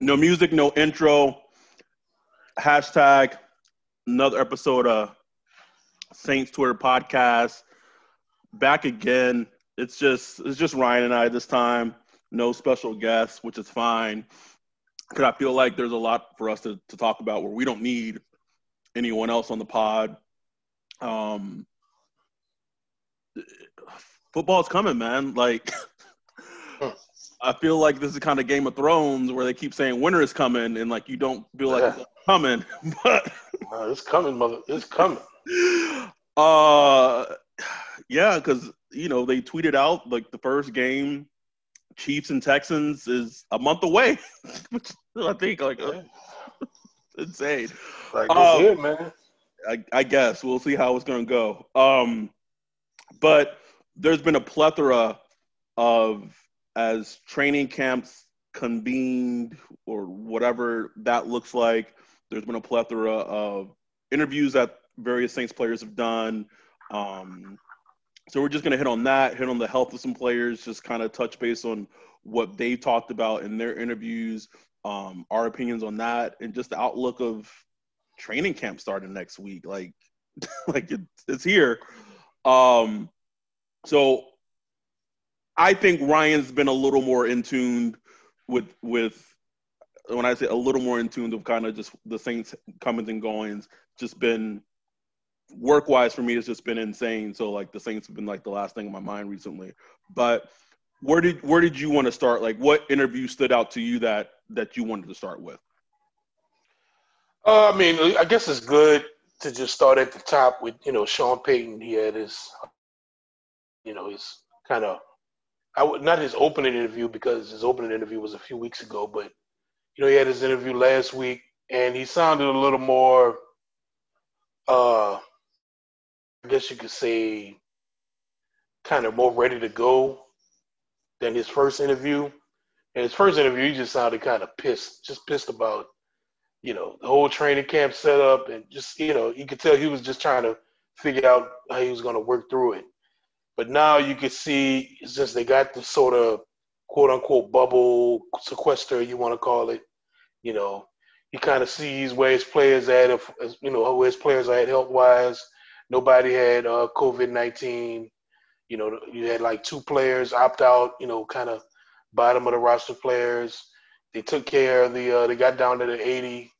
No music, no intro. Hashtag another episode of Saints Twitter podcast. Back again. It's just it's just Ryan and I this time. No special guests, which is fine. Because I feel like there's a lot for us to, to talk about where we don't need anyone else on the pod. Um, football's coming, man. Like, I feel like this is kind of Game of Thrones where they keep saying winter is coming, and like you don't feel like it's coming, but no, it's coming, mother. It's coming. Uh, yeah, because you know they tweeted out like the first game, Chiefs and Texans is a month away, which I think like uh, insane. Like um, it, man. I, I guess we'll see how it's going to go. Um, but there's been a plethora of as training camps convened or whatever that looks like. There's been a plethora of interviews that various Saints players have done. Um, so we're just going to hit on that, hit on the health of some players, just kind of touch base on what they talked about in their interviews, um, our opinions on that, and just the outlook of training camp starting next week. Like, like it, it's here. Um, so I think Ryan's been a little more in tune with with when I say a little more in tune of kind of just the Saints comings and goings. Just been work wise for me, it's just been insane. So like the Saints have been like the last thing in my mind recently. But where did where did you want to start? Like what interview stood out to you that that you wanted to start with? Uh, I mean, I guess it's good to just start at the top with you know Sean Payton. He had his, you know, his kind of, I would not his opening interview because his opening interview was a few weeks ago, but you know he had his interview last week and he sounded a little more, uh, I guess you could say, kind of more ready to go than his first interview. And his first interview, he just sounded kind of pissed, just pissed about you know, the whole training camp setup and just, you know, you could tell he was just trying to figure out how he was going to work through it. But now you can see since they got the sort of quote unquote bubble sequester, you want to call it, you know, he kind of sees where his players at, if, you know, where his players are at health wise. Nobody had uh, COVID 19. You know, you had like two players opt out, you know, kind of bottom of the roster players. They took care of the, uh, they got down to the 80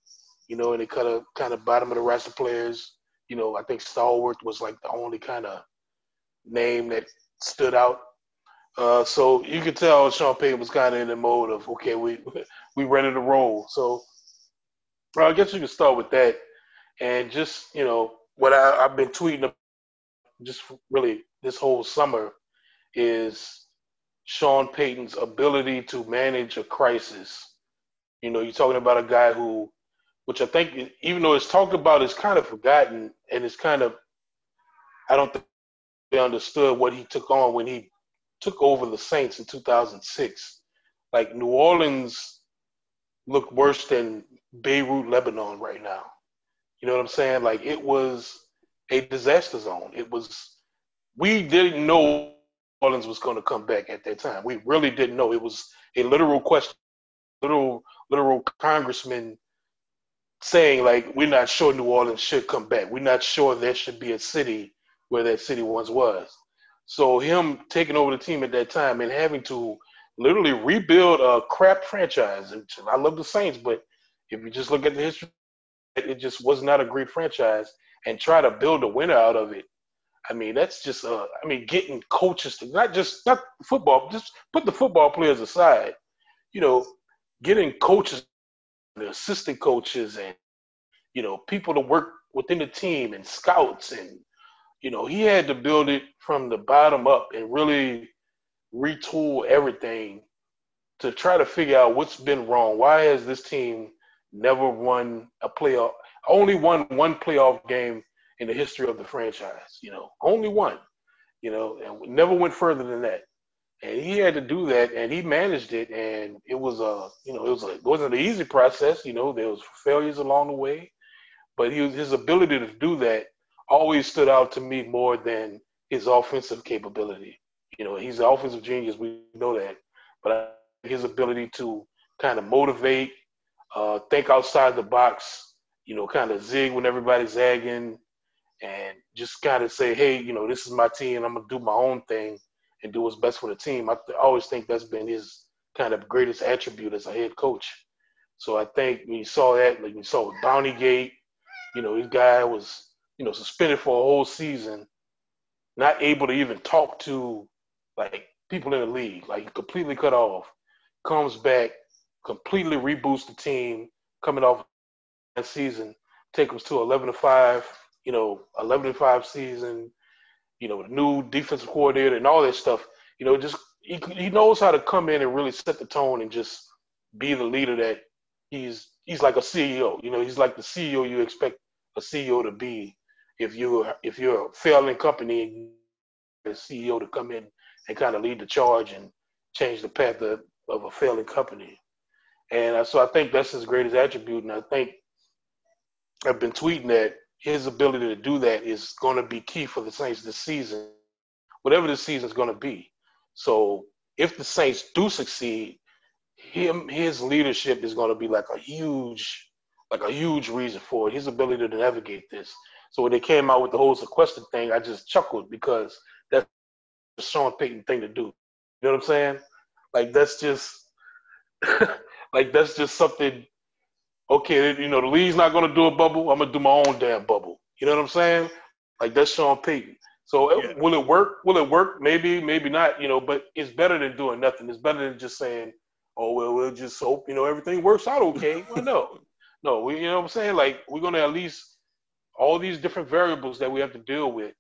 you know, and they cut a kind of bottom of the roster players. You know, I think Stallworth was like the only kind of name that stood out. Uh, so you could tell Sean Payton was kind of in the mode of okay, we we ready to roll. So well, I guess you can start with that, and just you know what I, I've been tweeting just really this whole summer is Sean Payton's ability to manage a crisis. You know, you're talking about a guy who which I think, even though it's talked about, it's kind of forgotten, and it's kind of, I don't understood what he took on when he took over the Saints in 2006. Like New Orleans looked worse than Beirut, Lebanon right now. You know what I'm saying? Like it was a disaster zone. It was, we didn't know New Orleans was going to come back at that time. We really didn't know. It was a literal question, literal, literal congressman saying like we're not sure New Orleans should come back. We're not sure there should be a city where that city once was. So him taking over the team at that time and having to literally rebuild a crap franchise. I love the Saints, but if you just look at the history, it just was not a great franchise. And try to build a winner out of it. I mean, that's just uh, I mean, getting coaches to not just not football, just put the football players aside. You know, getting coaches the assistant coaches and you know people to work within the team and scouts and you know he had to build it from the bottom up and really retool everything to try to figure out what's been wrong. Why has this team never won a playoff? Only won one playoff game in the history of the franchise. You know, only one. You know, and never went further than that. And he had to do that, and he managed it. And it was a, you know, it was a, it wasn't an easy process. You know, there was failures along the way, but he was, his ability to do that always stood out to me more than his offensive capability. You know, he's an offensive genius. We know that, but his ability to kind of motivate, uh, think outside the box, you know, kind of zig when everybody's zagging, and just kind of say, hey, you know, this is my team. I'm gonna do my own thing and do what's best for the team. I, th- I always think that's been his kind of greatest attribute as a head coach. So I think when you saw that, like you saw with Bounty Gate, you know, this guy was, you know, suspended for a whole season, not able to even talk to like people in the league, like completely cut off, comes back, completely reboots the team, coming off that season, take us to 11 to 5, you know, 11 to 5 season, you know, new defensive coordinator and all that stuff. You know, just he, he knows how to come in and really set the tone and just be the leader that he's he's like a CEO. You know, he's like the CEO you expect a CEO to be if you're if you're a failing company a CEO to come in and kind of lead the charge and change the path of, of a failing company. And uh, so I think that's his greatest attribute. And I think I've been tweeting that his ability to do that is going to be key for the Saints this season, whatever the season is going to be. So if the Saints do succeed, him his leadership is going to be like a huge, like a huge reason for it. His ability to navigate this. So when they came out with the whole sequester thing, I just chuckled because that's a Sean Payton thing to do. You know what I'm saying? Like that's just, like that's just something okay, you know, the league's not going to do a bubble. I'm going to do my own damn bubble. You know what I'm saying? Like that's Sean Payton. So eh, yeah. will it work? Will it work? Maybe, maybe not. You know, but it's better than doing nothing. It's better than just saying, "Oh well, we'll just hope you know everything works out okay." well, no, no. We, you know what I'm saying? Like we're gonna at least all these different variables that we have to deal with.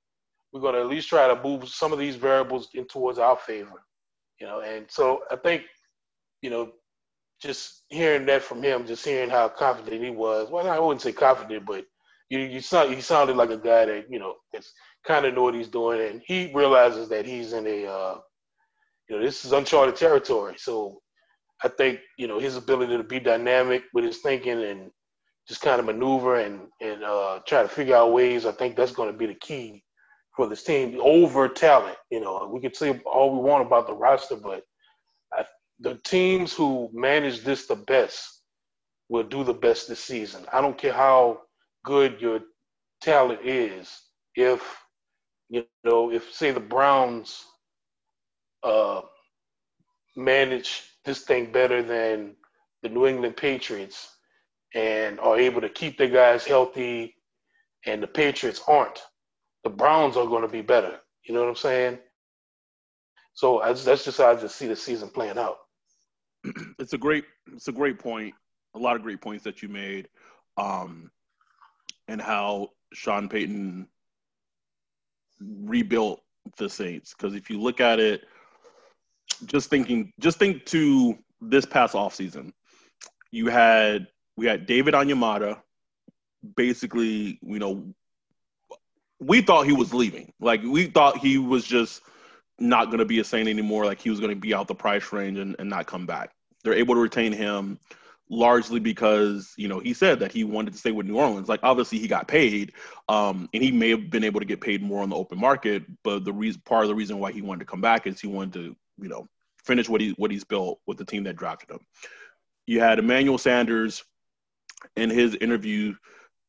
We're gonna at least try to move some of these variables in towards our favor. You know, and so I think, you know, just hearing that from him, just hearing how confident he was. Well, I wouldn't say confident, but you you sound he sounded like a guy that you know that's kind of know what he's doing, and he realizes that he's in a uh, you know this is uncharted territory. So I think you know his ability to be dynamic with his thinking and just kind of maneuver and and uh, try to figure out ways. I think that's going to be the key for this team over talent. You know, we can say all we want about the roster, but the teams who manage this the best will do the best this season. I don't care how good your talent is. If you know, if say the Browns uh, manage this thing better than the New England Patriots and are able to keep their guys healthy, and the Patriots aren't, the Browns are going to be better. You know what I'm saying? So I, that's just how I just see the season playing out. it's a great it's a great point. A lot of great points that you made, um, and how Sean Payton rebuilt the Saints. Because if you look at it, just thinking, just think to this past offseason, you had we had David Onyemata, basically, you know, we thought he was leaving. Like we thought he was just not going to be a Saint anymore. Like he was going to be out the price range and, and not come back. They're able to retain him largely because you know he said that he wanted to stay with New Orleans. Like obviously he got paid, um, and he may have been able to get paid more on the open market. But the reason, part of the reason why he wanted to come back is he wanted to, you know, finish what he what he's built with the team that drafted him. You had Emmanuel Sanders in his interview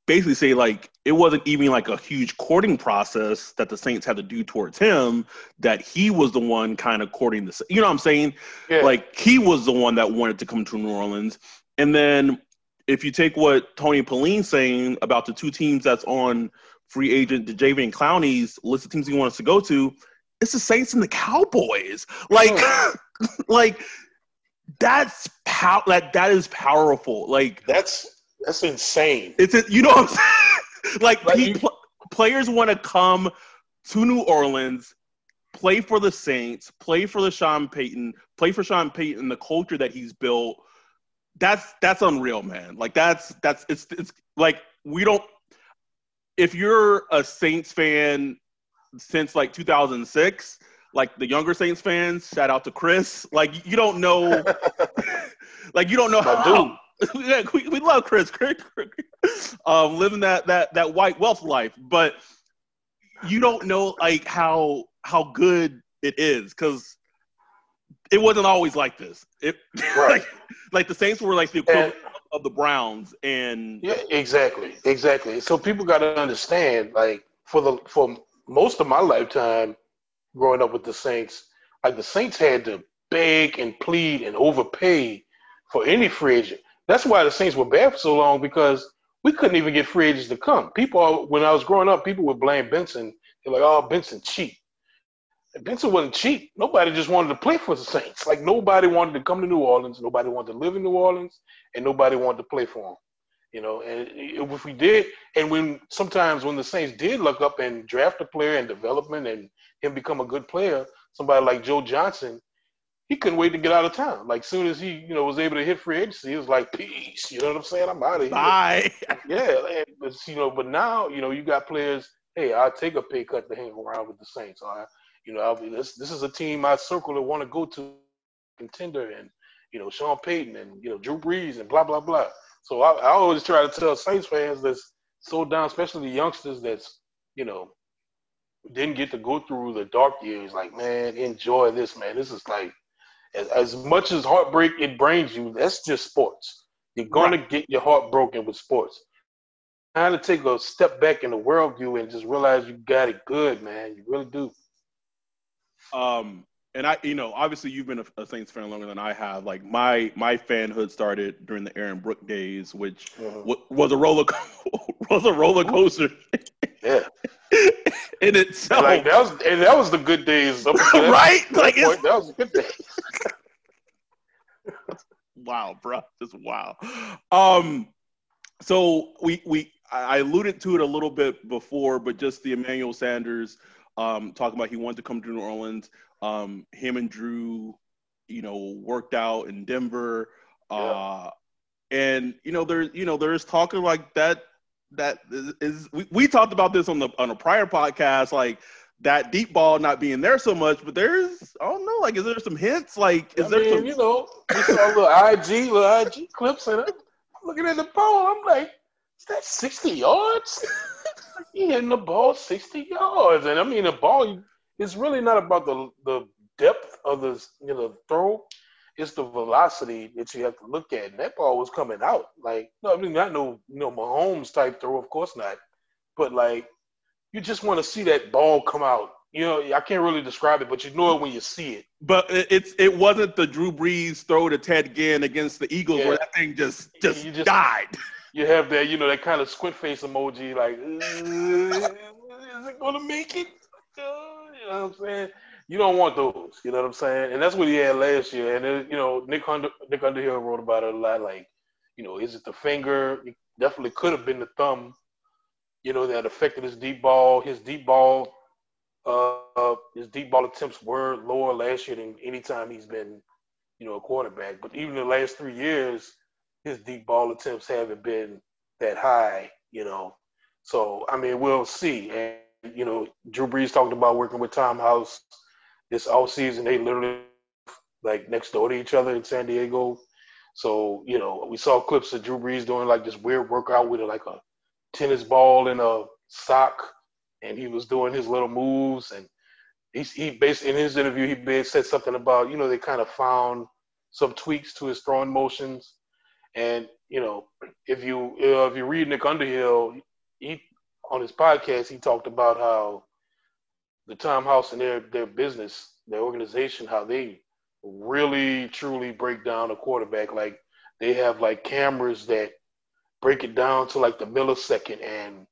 basically say like it wasn't even like a huge courting process that the Saints had to do towards him. That he was the one kind of courting the. You know what I'm saying? Yeah. Like he was the one that wanted to come to New Orleans. And then if you take what Tony Pauline's saying about the two teams that's on free agent Jadeveon Clowney's list of teams he wants to go to, it's the Saints and the Cowboys. Like, oh. like that's pow- that that is powerful. Like that's that's insane. It's a, you know what I'm saying? like, like players want to come to New Orleans, play for the Saints, play for the Sean Payton, play for Sean Payton, the culture that he's built. That's that's unreal, man. Like that's that's it's it's like we don't. If you're a Saints fan since like 2006, like the younger Saints fans, shout out to Chris. Like you don't know, like you don't know how. yeah, we, we love Chris, Chris, Chris um, living that that that white wealth life, but you don't know like how how good it is because it wasn't always like this. It right. like, like the Saints were like the equivalent and, of the Browns, and yeah, exactly, exactly. So people got to understand, like for the for most of my lifetime, growing up with the Saints, like the Saints had to beg and plead and overpay for any free agent. That's why the Saints were bad for so long because we couldn't even get free agents to come. People, when I was growing up, people would blame Benson. They're like, "Oh, Benson cheap." Benson wasn't cheap. Nobody just wanted to play for the Saints. Like nobody wanted to come to New Orleans. Nobody wanted to live in New Orleans, and nobody wanted to play for him. You know, and if we did, and when sometimes when the Saints did look up and draft a player and development and him become a good player, somebody like Joe Johnson, he couldn't wait to get out of town. Like soon as he, you know, was able to hit free agency, he was like, "Peace," you know what I'm saying? I'm out of here. Bye. yeah, but you know, but now, you know, you got players. Hey, I'll take a pay cut to hang around with the Saints. Right, you know, I'll be this. This is a team I circle to want to go to, contender, and you know, Sean Payton and you know Drew Brees and blah blah blah. So I, I always try to tell Saints fans that's so down, especially the youngsters that's you know didn't get to go through the dark years. Like, man, enjoy this, man. This is like as, as much as heartbreak it brings you, that's just sports. You're gonna get your heart broken with sports. Kind of take a step back in the worldview and just realize you got it good, man. You really do. Um, and I, you know, obviously you've been a, a, Saints fan longer than I have. Like my my fanhood started during the Aaron Brook days, which uh-huh. w- was a roller was a roller coaster. Yeah. in itself, like that was and that was the good days, right? Like point, that was a good day. wow, bro, just wow. Um, so we we I alluded to it a little bit before, but just the Emmanuel Sanders um, talking about he wanted to come to New Orleans. Um, him and Drew, you know, worked out in Denver. Uh, and you know, there's you know, there's talking like that. That is, is we, we talked about this on the on a prior podcast, like that deep ball not being there so much. But there's I don't know, like, is there some hints? Like, is I there mean, some? You know, we saw little IG, little IG clips, and I'm looking at the ball. I'm like, is that 60 yards? he hitting the ball 60 yards, and I mean the ball it's really not about the the depth of the you know throw. It's the velocity that you have to look at. And that ball was coming out. Like, no, I mean not no you know Mahomes type throw, of course not. But like you just want to see that ball come out. You know, I can't really describe it, but you know it when you see it. But it's it wasn't the Drew Brees throw to Ted Ginn against the Eagles yeah. where that thing just just, just died. You have that, you know, that kind of squint face emoji, like, is it gonna make it? You know what I'm saying? You don't want those. You know what I'm saying? And that's what he had last year. And it, you know, Nick Nick Underhill wrote about it a lot. Like, you know, is it the finger? It definitely could have been the thumb. You know, that affected his deep ball. His deep ball, uh, his deep ball attempts were lower last year than any time he's been, you know, a quarterback. But even the last three years, his deep ball attempts haven't been that high. You know, so I mean, we'll see. And you know, Drew Brees talked about working with Tom House this all season. They literally like next door to each other in San Diego. So, you know, we saw clips of Drew Brees doing like this weird workout with like a tennis ball and a sock, and he was doing his little moves. And he, he basically, in his interview, he said something about, you know, they kind of found some tweaks to his throwing motions. And, you know, if you uh, if you read Nick Underhill, he on his podcast, he talked about how the Tom House and their their business, their organization, how they really truly break down a quarterback. Like they have like cameras that break it down to like the millisecond and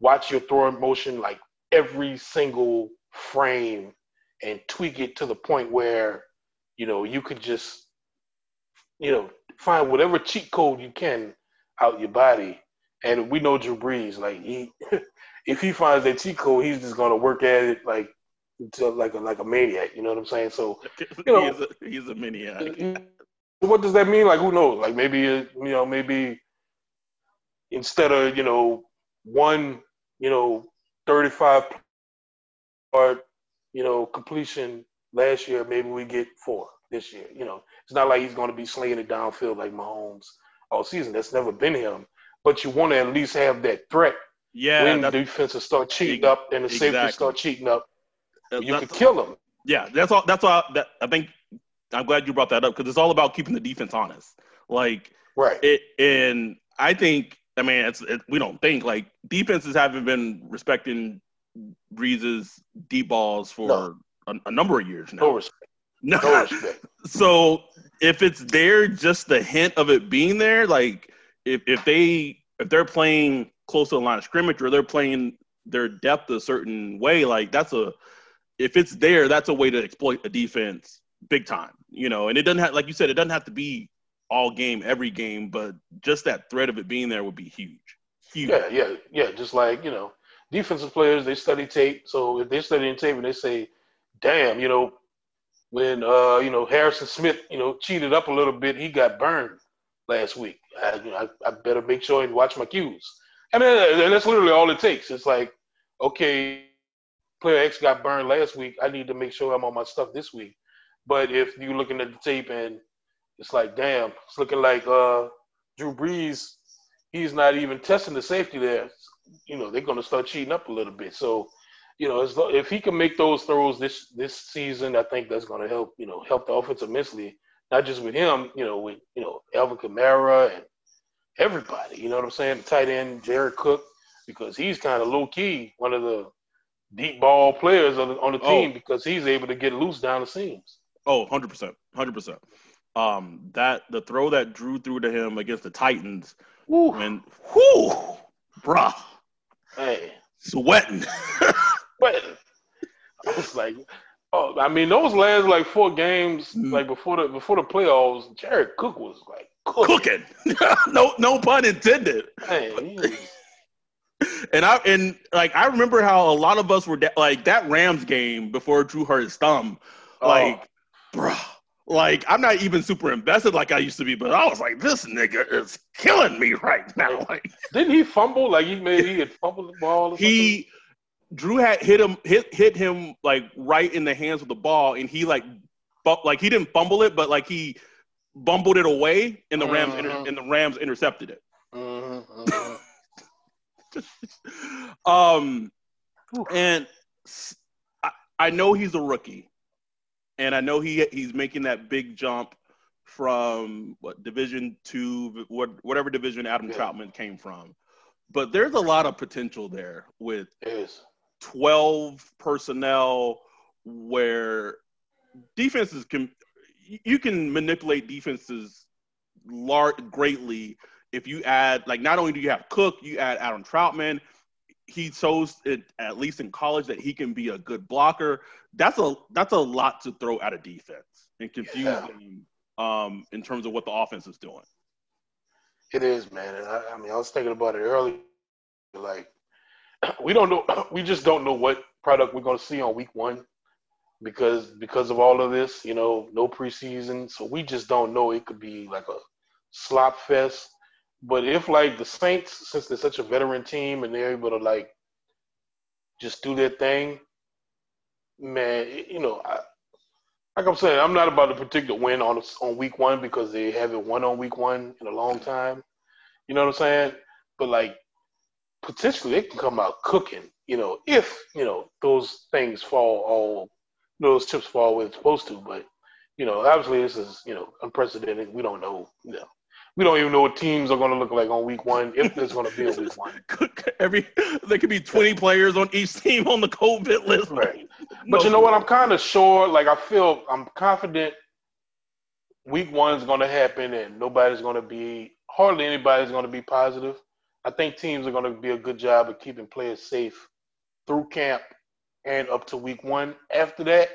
watch your throwing motion like every single frame and tweak it to the point where you know you could just you know find whatever cheat code you can out your body and we know Drew Brees, like he, if he finds that cheat code, he's just gonna work at it like to like a like a maniac. You know what I'm saying? So you know, he's, a, he's a maniac. What does that mean? Like who knows? Like maybe uh, you know maybe instead of you know one you know 35 part you know completion last year, maybe we get four this year. You know, it's not like he's going to be slinging it downfield like Mahomes all season. That's never been him. But you want to at least have that threat. Yeah, when the defenses start cheating up and the exactly. safeties start cheating up, you that's- can kill them. Yeah, that's all. That's all. That I think. I'm glad you brought that up because it's all about keeping the defense honest. Like Right. it, and I think. I mean, it's it, we don't think like defenses haven't been respecting Brees's deep balls for No. a, a number of years now. No respect. No. No respect. so if it's there, just the hint of it being there, like if, if they if they're playing close to the line of scrimmage or they're playing their depth a certain way, like that's a if it's there, that's a way to exploit a defense big time, you know. And it doesn't have, like you said, it doesn't have to be all game, every game, but just that threat of it being there would be huge, huge. Yeah, yeah, yeah. Just like you know, defensive players they study tape. So if they're studying tape and they say, "Damn, you know, when uh, you know Harrison Smith, you know, cheated up a little bit, he got burned last week. I, you know, I, I better make sure and watch my cues." And then and that's literally all it takes. It's like, okay, player X got burned last week. I need to make sure I'm on my stuff this week. But if you're looking at the tape and it's like, damn, it's looking like uh, Drew Brees, he's not even testing the safety there. You know, they're going to start cheating up a little bit. So, you know, as if he can make those throws this this season, I think that's going to help. You know, help the offense immensely. Not just with him, you know, with you know Alvin Kamara and everybody. You know what I'm saying? The tight end Jared Cook, because he's kind of low key one of the deep ball players on the, on the Oh. team because he's able to get loose down the seams. Oh, 100%. 100%. Um, that the throw that Drew threw to him against the Titans Woo. when whoo, bruh, Hey, sweating. but I was like, oh, I mean, those last like four games, Mm. like before the before the playoffs, Jared Cook was like cooking. no, no pun intended. Man, he And I and like I remember how a lot of us were da- like that Rams game before Drew hurt his thumb. Oh. Like, bruh, like I'm not even super invested like I used to be, but I was like, this nigga is killing me right now. Like didn't he fumble? Like he made he had fumbled the ball. He, Drew had hit him hit hit him like right in the hands with the ball, and he like, like he didn't fumble it, but like he bumbled it away, and the Rams inter- Mhm. and the Rams intercepted it. something? Mhm, mhm. um, and I know he's a rookie, and I know he he's making that big jump from what Division two, what whatever division Adam Yeah. Trautman came from. But there's a lot of potential there with Yes. 12 personnel where defenses can you can manipulate defenses large greatly if you add like not only do you have Cook, you add Adam Trautman. He shows it at least in college that he can be a good blocker. That's a that's a lot to throw at a defense and confuse Yeah. them um, in terms of what the offense is doing. It is, man. And I, I mean, I was thinking about it earlier. Like, we don't know. We just don't know what product we're going to see on week one because because of all of this. You know, no preseason, so we just don't know. It could be like a slop fest. But if like the Saints, since they're such a veteran team and they're able to like just do their thing, man, you know, I, like I'm saying, I'm not about to predict a win on on week one because they haven't won on week one in a long time. You know what I'm saying? But like potentially they can come out cooking. You know, if you know those things fall all those chips fall where it's supposed to. But you know, obviously this is you know unprecedented. We don't know. You know, we don't even know what teams are going to look like on week one if there's going to be a week one. Every there could be 20 players on each team on the COVID list. Right. But you know what? I'm kind of sure. Like I feel I'm confident. Week one's going to happen, and nobody's going to be hardly anybody's going to be positive. I think teams are going to be a good job of keeping players safe through camp and up to week one. After that,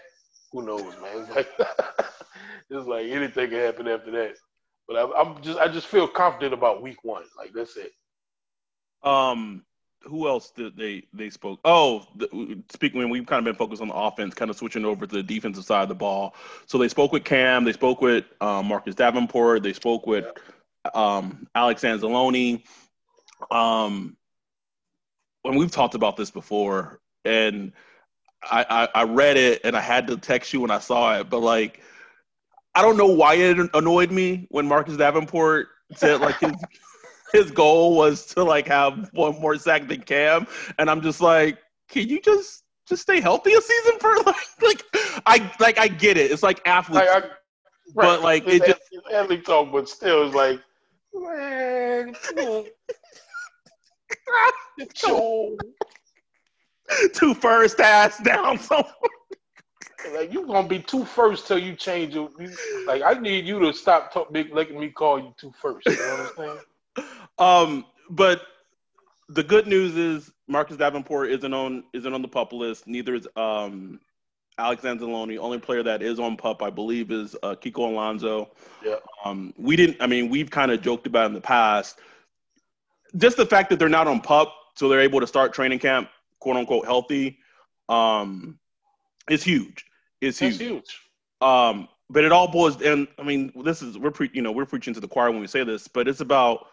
who knows, man? It's like, it's like anything can happen after that. But I, I'm just I just feel confident about week one. Like that's it. Um, who else did they they spoke? Oh, speaking when we've kind of been focused on the offense, kind of switching over to the defensive side of the ball. So they spoke with Cam, they spoke with um, Marcus Davenport, they spoke with um, Alex Anzalone. Um, and we've talked about this before, and I, I, I read it and I had to text you when I saw it, but like I don't know why it annoyed me when Marcus Davenport said like his his goal was to like have one more sack than Cam, and I'm just like, can you just just stay healthy a season for like like I like I get it. It's like athletes, I, I, right. but like it just athlete talk, but still, it's like man. two first ass down somewhere. Like you gonna be two first till you change it. Like I need you to stop talk, letting me call you two first. You know what I'm saying? Um, but the good news is Marcus Davenport isn't on isn't on the pup list. Neither is um, Alex Anzalone. Only player that is on pup, I believe, is uh, Kiko Alonso. Yeah. Um, we didn't. I mean, we've kind of joked about in the past. Just the fact that they're not on pup, so they're able to start training camp, quote unquote, healthy, um, is huge. It's huge. That's huge. Um, but it all boils and I mean, this is we're pre, you know we're preaching to the choir when we say this, but it's about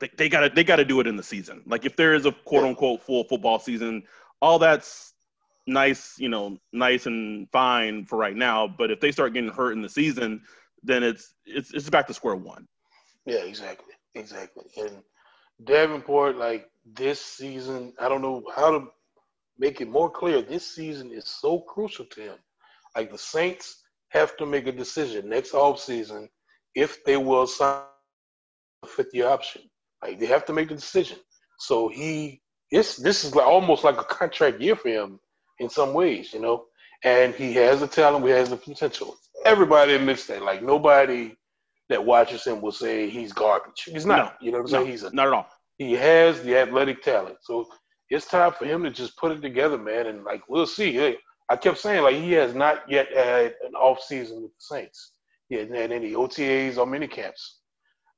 they, they gotta they gotta do it in the season. Like if there is a quote unquote full football season, all that's nice, you know, nice and fine for right now. But if they start getting hurt in the season, then it's it's it's back to square one. Yeah, exactly, exactly. And Davenport, like this season, I don't know how to make it more clear. This season is so crucial to him. Like the Saints have to make a decision next offseason if they will sign a fifth year option. Like they have to make the decision. So he this this is like almost like a contract year for him in some ways, you know. And he has the talent, he has the potential. Everybody admits that. Like nobody that watches him will say he's garbage. He's not. No, you know what I'm no, saying? He's a, not at all. He has the athletic talent. So it's time for him to just put it together, man. And like we'll see. I kept saying like he has not yet had an off season with the Saints. He hasn't had any OTAs or mini camps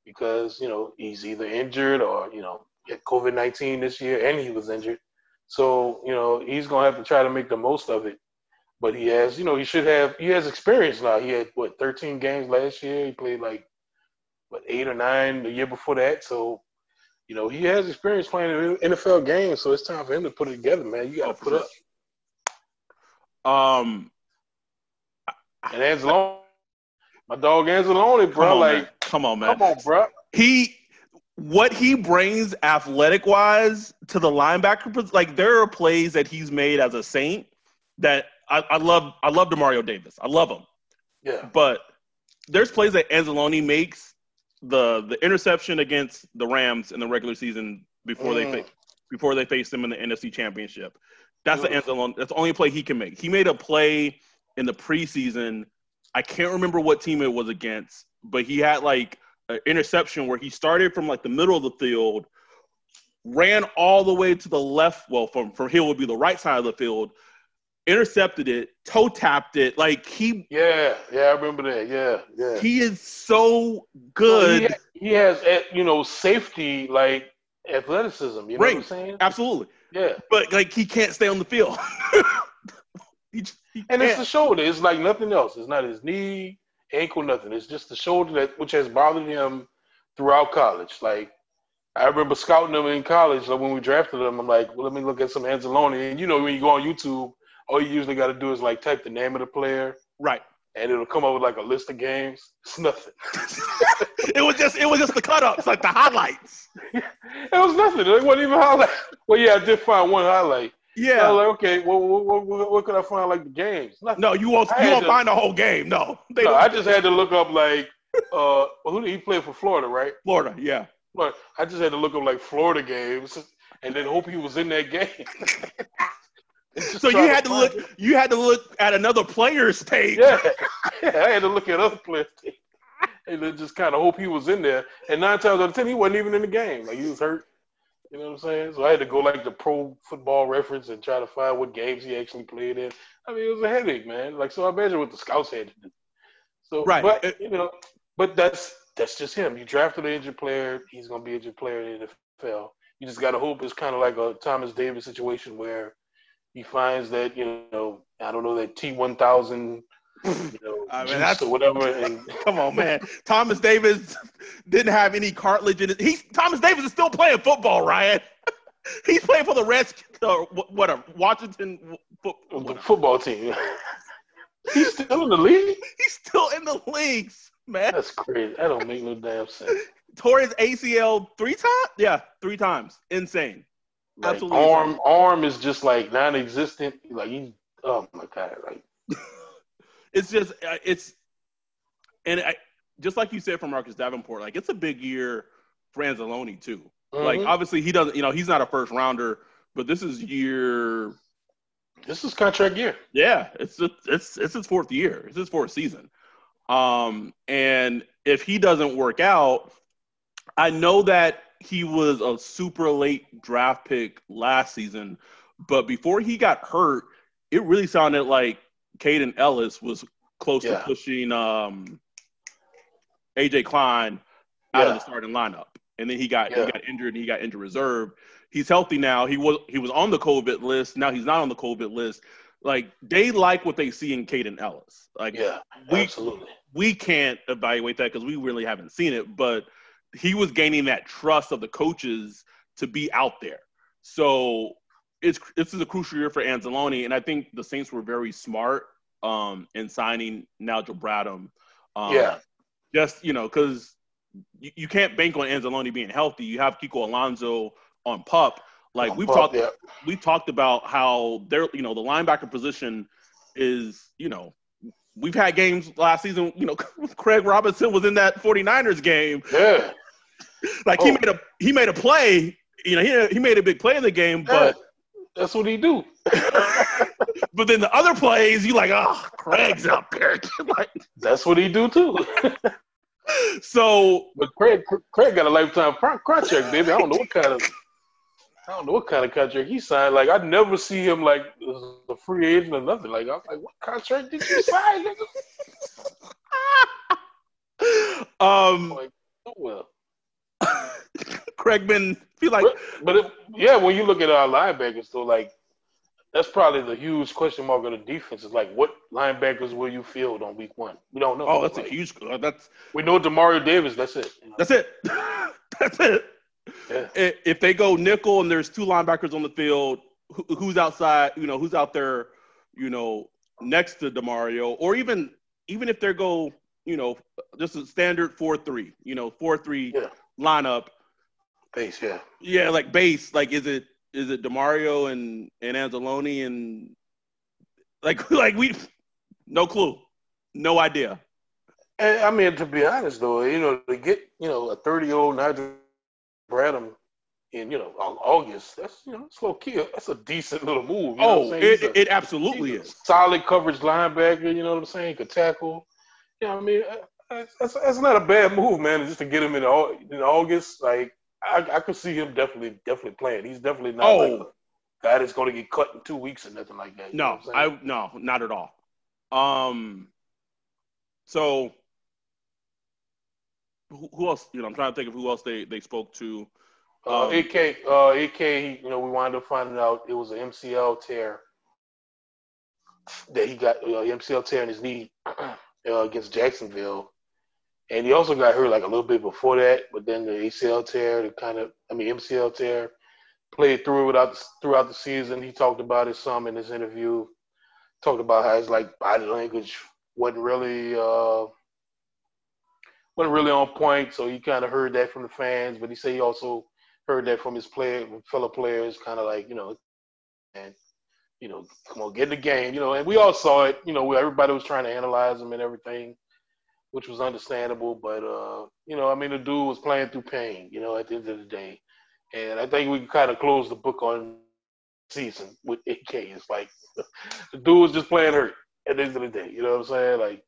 because you know he's either injured or you know had COVID nineteen this year and he was injured. So you know he's gonna have to try to make the most of it. But he has, you know, he should have. He has experience now. He had what 13 games last year. He played like what eight or nine the year before that. So you know he has experience playing NFL games. So it's time for him to put it together, man. You got to put up. Um, and Anzalone, my dog Anzalone, bro. Come on, like, man. come on, man. Come on, bro. He, what he brings athletic wise to the linebacker, like there are plays that he's made as a Saint that I, I love. I love Demario Davis. I love him. Yeah. But there's plays that Anzalone makes the the interception against the Rams in the regular season before mm. they before they faced them in the NFC Championship. That's the Anzalone. That's the only play he can make. He made a play in the preseason. I can't remember what team it was against, but he had like an interception where he started from like the middle of the field, ran all the way to the left. Well, from from here would be the right side of the field. Intercepted it, toe tapped it. Like he, yeah, yeah, I remember that. Yeah, yeah. He is so good. Well, he, he, has, eh, you know, safety like athleticism. You know right. what I'm saying? Absolutely. Yeah. But like he can't stay on the field. he, he and it's the shoulder. It's like nothing else. It's not his knee, ankle, nothing. It's just the shoulder that which has bothered him throughout college. Like I remember scouting him in college. Like when we drafted him, I'm like, well, let me look at some Anzalone. And you know, when you go on YouTube, all you usually got to do is like type the name of the player. Right and it'll come up with like a list of games. It's nothing. it was just it was just the cut ups, like the highlights. it was nothing. It wasn't even highlight. Well, yeah, I did find one highlight. Yeah. I was like, okay, well, what, what, what, could I find like the games? Nothing. No, you won't. you won't to, find the whole game. No, they no. I just had to look up like, uh, well, who did he play for? Florida, right? Florida, yeah. Florida. I just had to look up like Florida games, and then hope he was in that game. so you had to look. It. You had to look at another player's tape. Yeah, yeah I had to look at other players' tape, and then just kind of hope he was in there. And nine times out of ten, he wasn't even in the game. Like he was hurt. You know what I'm saying? So I had to go like the pro football reference and try to find what games he actually played in. I mean, it was a headache, man. Like so, I imagine what the scouts had to do. So, right. but you know, but that's that's just him. You drafted an injured player. He's gonna be an injured player in the NFL. you just gotta hope it's kind of like a Thomas Davis situation where he finds that you know I don't know that T one thousand you know, I mean, that's or whatever. And, come on, man. Thomas Davis didn't have any cartilage in it. He's Thomas Davis is still playing football, Ryan. He's playing for the Redskins, or whatever Washington football, football team. He's still in the league. He's still in the leagues, man. That's crazy. That don't make no damn sense. Tore his ACL three times. Yeah, three times. Insane. Like, Absolutely. Arm, arm is just like non-existent. Like he's. Oh my god! Like it's just uh, it's, and I just like you said for Marcus Davenport, like it's a big year for Anzalone too. Mm-hmm. Like obviously he doesn't, you know, he's not a first rounder, but this is year. This is contract year. Yeah, it's it's it's his fourth year. It's his fourth season. Um, and if he doesn't work out, I know that he was a super late draft pick last season, but before he got hurt, it really sounded like Kaden Elliss was close yeah. to pushing um, AJ Klein out yeah. of the starting lineup, and then he got yeah. he got injured and he got injured reserve. He's healthy now. He was he was on the COVID list. Now he's not on the COVID list. Like they like what they see in Kaden Elliss. Like yeah, we, absolutely. We can't evaluate that because we really haven't seen it, but he was gaining that trust of the coaches to be out there. So it's this is a crucial year for Anzalone, and I think the Saints were very smart um, in signing Nigel Bradham. Um, yeah, just you know, because you, you, can't bank on Anzalone being healthy. You have Kiko Alonso on pup. Like on we've pup, talked, yeah. we talked about how they're you know the linebacker position is you know we've had games last season. You know, Craig Robertson was in that 49ers game. Yeah. like oh. he made a he made a play. You know, he he made a big play in the game, yeah. but that's what he do. but then the other plays, you like, oh, Craig's out there. like, that's what he do too. so, but Craig, Craig got a lifetime contract, baby. I don't know what kind of, I don't know what kind of contract he signed. Like, I never see him like a free agent or nothing. Like, I was like, what contract did you sign, um, like, oh well. Craig been feel like, but, but it, yeah, when you look at our linebackers, though, like that's probably the huge question mark of the defense. Is like, what linebackers will you field on week one? We don't know. Oh, that's like, a huge. Uh, that's we know Demario Davis. That's it. That's it. that's it. Yeah. If they go nickel and there's two linebackers on the field, who's outside? You know, who's out there? You know, next to Demario, or even even if they go, you know, just a standard four three. You know, four three yeah. lineup Base, yeah. Yeah, like base. Like, is it is it Demario and and Anzalone and like like we no clue, no idea. And, I mean, to be honest though, you know, to get you know a thirty year old Nigel Bradham in you know August, that's you know it's low key. That's a decent little move. oh, it, a, it absolutely is. Solid coverage linebacker. You know what I'm saying? Could tackle. Yeah, you know, I mean, that's, that's not a bad move, man. Just to get him in in August, like I, I could see him definitely definitely playing. He's definitely not oh. like a guy that's going to get cut in two weeks or nothing like that. No, I no, not at all. Um, so who, who, else? You know, I'm trying to think of who else they they spoke to. Uh, um, uh, AK, uh, AK, you know, we wound up finding out it was an MCL tear that he got, uh, MCL tear in his knee uh, against Jacksonville and he also got hurt like a little bit before that, but then the ACL tear, the kind of, I mean MCL tear, played through without throughout the season. He talked about it some in his interview. Talked about how his like body language wasn't really uh, wasn't really on point, so he kind of heard that from the fans. But he said he also heard that from his player fellow players, kind of like you know, and you know, come on, get in the game, you know. And we all saw it, you know. Everybody was trying to analyze him and everything which was understandable. But uh, you know, I mean, the dude was playing through pain. You know, at the end of the day, and I think we kind of close the book on season with AK. It's like the dude was just playing hurt at the end of the day. You know what I'm saying? Like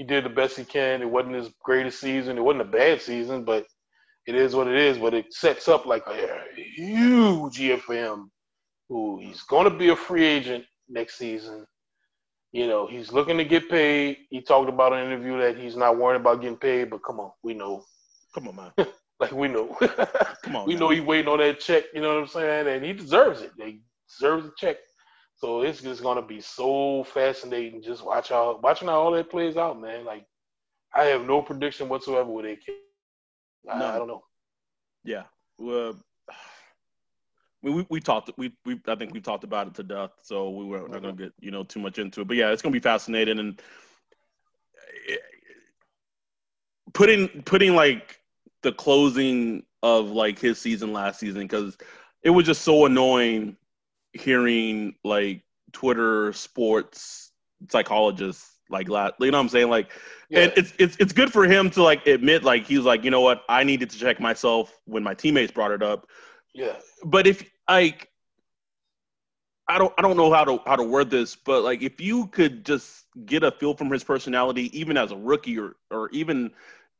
he did the best he can. It wasn't his greatest season. It wasn't a bad season, but it is what it is. But it sets up like a huge year for him. Who he's going to be a free agent next season. You know, he's looking to get paid. He talked about an interview that he's not worried about getting paid, but come on, we know. Come on, man. Like we know, Come on, we now. know he waiting on that check. You know what I'm saying? And he deserves it. He deserves a check. So it's just gonna be so fascinating just watch how watching how all that plays out, man. Like I have no prediction whatsoever with AK. I, No. I don't know. Yeah. Well, we, we talked we, we I think we talked about it to death, so we were not going to get you know too much into it. But yeah, it's going to be fascinating and eh, putting putting like the closing of like his season last season because it was just so annoying hearing like Twitter sports psychologists like you know what I'm saying? Like and it's it's it's good for him to like admit like he's like you know what? I needed to check myself when my teammates brought it up. Yeah, but if like I don't I don't know how to how to word this, but like if you could just get a feel from his personality, even as a rookie or or even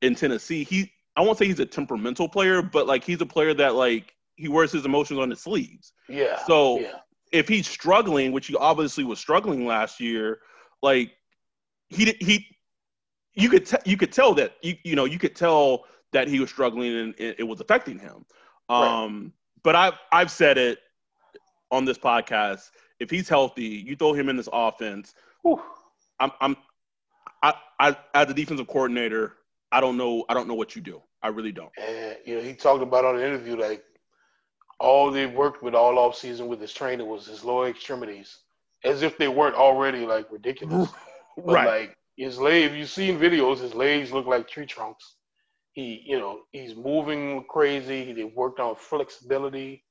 in Tennessee, he I won't say he's a temperamental player, but like he's a player that like he wears his emotions on his sleeves. yeah. So yeah, if he's struggling, which he obviously was struggling last year, like he he you could te- you could tell that you you know you could tell that he was struggling and it, it was affecting him. Right. Um, but I've I've said it on this podcast. If he's healthy, you throw him in this offense. Whew. I'm I'm I, I as a defensive coordinator, I don't know I don't know what you do. I really don't. And you know, he talked about on the interview like all they worked with all off season with his trainer was his lower extremities, as if they weren't already like ridiculous. But right. like his leg, if you've seen videos, his legs look like tree trunks. He, you know, he's moving crazy. They worked on flexibility,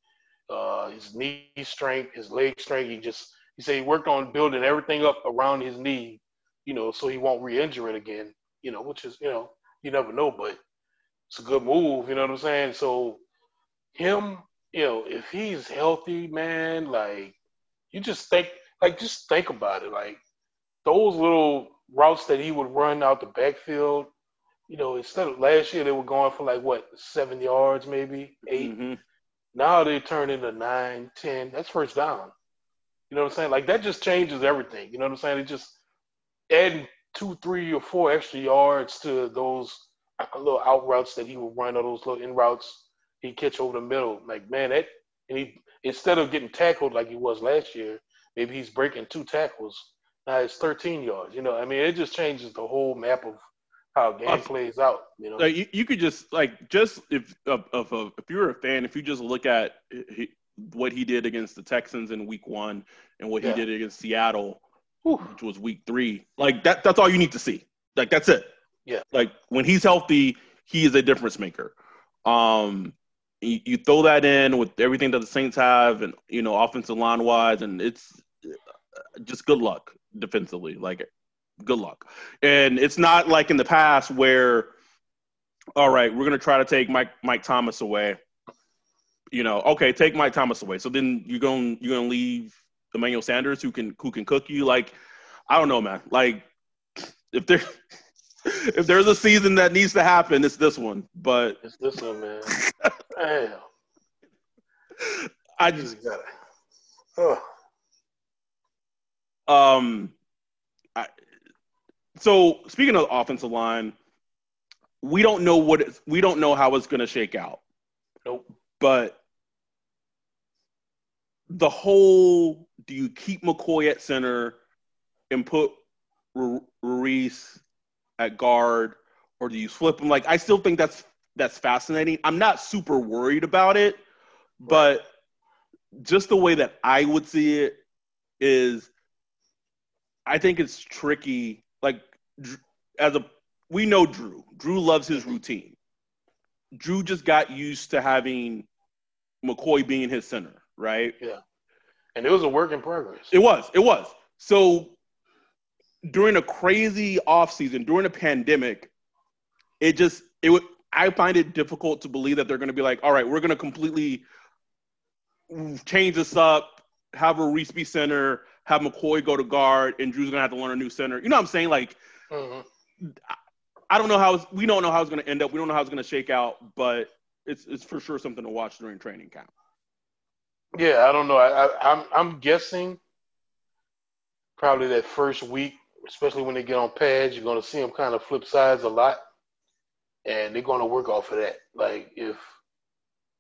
uh, his knee strength, his leg strength. He just, he said he worked on building everything up around his knee, you know, so he won't re-injure it again. You know, which is, you know, you never know, but it's a good move. You know what I'm saying? So him, you know, if he's healthy, man, like you just think, like just think about it, like those little routes that he would run out the backfield, you know, instead of last year they were going for like what seven yards, maybe 8 Mhm. Now they turn into nine, ten. That's first down. You know what I'm saying? Like that just changes everything. You know what I'm saying? It just adding two, three, or four extra yards to those little out routes that he would run or those little in routes he'd catch over the middle. Like man, that and he instead of getting tackled like he was last year, maybe he's breaking two tackles. Now it's 13 yards. You know, I mean, it just changes the whole map of how a game plays out. You know, Like you, you could just like just if of, of, of if you're a fan, if you just look at he, what he did against the Texans in Week One and what Yeah. he did against Seattle, Whew. which was Week Three, like that that's all you need to see. Like that's it. Yeah. Like when he's healthy, he is a difference maker. Um, you, you throw that in with everything that the Saints have, and you know, offensive line wise, and it's uh, just good luck defensively. Like good luck. And it's not like in the past where, all right, we're gonna try to take Mike Mike Thomas away. You know, okay, take Mike Thomas away. So then you're going you're gonna leave Emmanuel Sanders who can who can cook you. Like, I don't know, man. Like if there if there's a season that needs to happen, it's this one. But it's this one, man. Damn. I just just gotta. Oh, Um, I, so speaking of the offensive line, we don't know what it's, we don't know how it's going to shake out, nope. but the whole do you keep McCoy at center and put Ru- Ruiz at guard, or do you flip him? Like I still think that's that's fascinating. I'm not super worried about it, but just the way that I would see it is I think it's tricky. Like as a we know Drew. Drew loves his mm-hmm. routine. Drew just got used to having McCoy being his center, right? Yeah. And it was a work in progress. It was. It was. So during a crazy off season, during a pandemic, it just it would I find it difficult to believe that they're going to be like, all right, we're going to completely change this up, have Ruiz be center, have McCoy go to guard, and Drew's going to have to learn a new center. You know what I'm saying? Like, Mhm. I don't know how it's, we don't know how it's going to end up. We don't know how it's going to shake out, but it's it's for sure something to watch during training camp. Yeah, I don't know. I, I, I'm I'm guessing probably that first week, especially when they get on pads, you're going to see them kind of flip sides a lot. And they're going to work off of that. Like if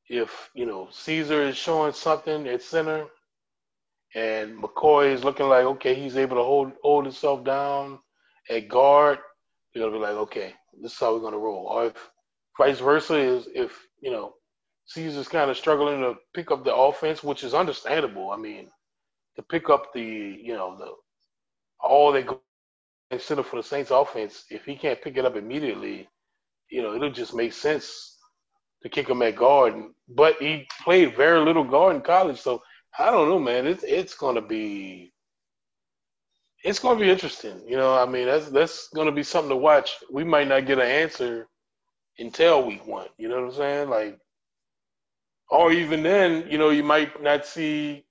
if you know Cesar is showing something at center, and McCoy is looking like okay, he's able to hold hold himself down at guard, they're gonna be like, okay, this is how we're gonna roll. Or if vice versa is if you know Cesar's kind of struggling to pick up the offense, which is understandable. I mean, to pick up the you know the all that go center for the Saints offense, if he can't pick it up immediately, you know, it'll just make sense to kick him at guard. But he played very little guard in college, so I don't know, man. It's it's gonna be it's gonna be interesting. You know, I mean, that's that's gonna be something to watch. We might not get an answer until week one. You know what I'm saying? Like, or even then, you know, you might not see.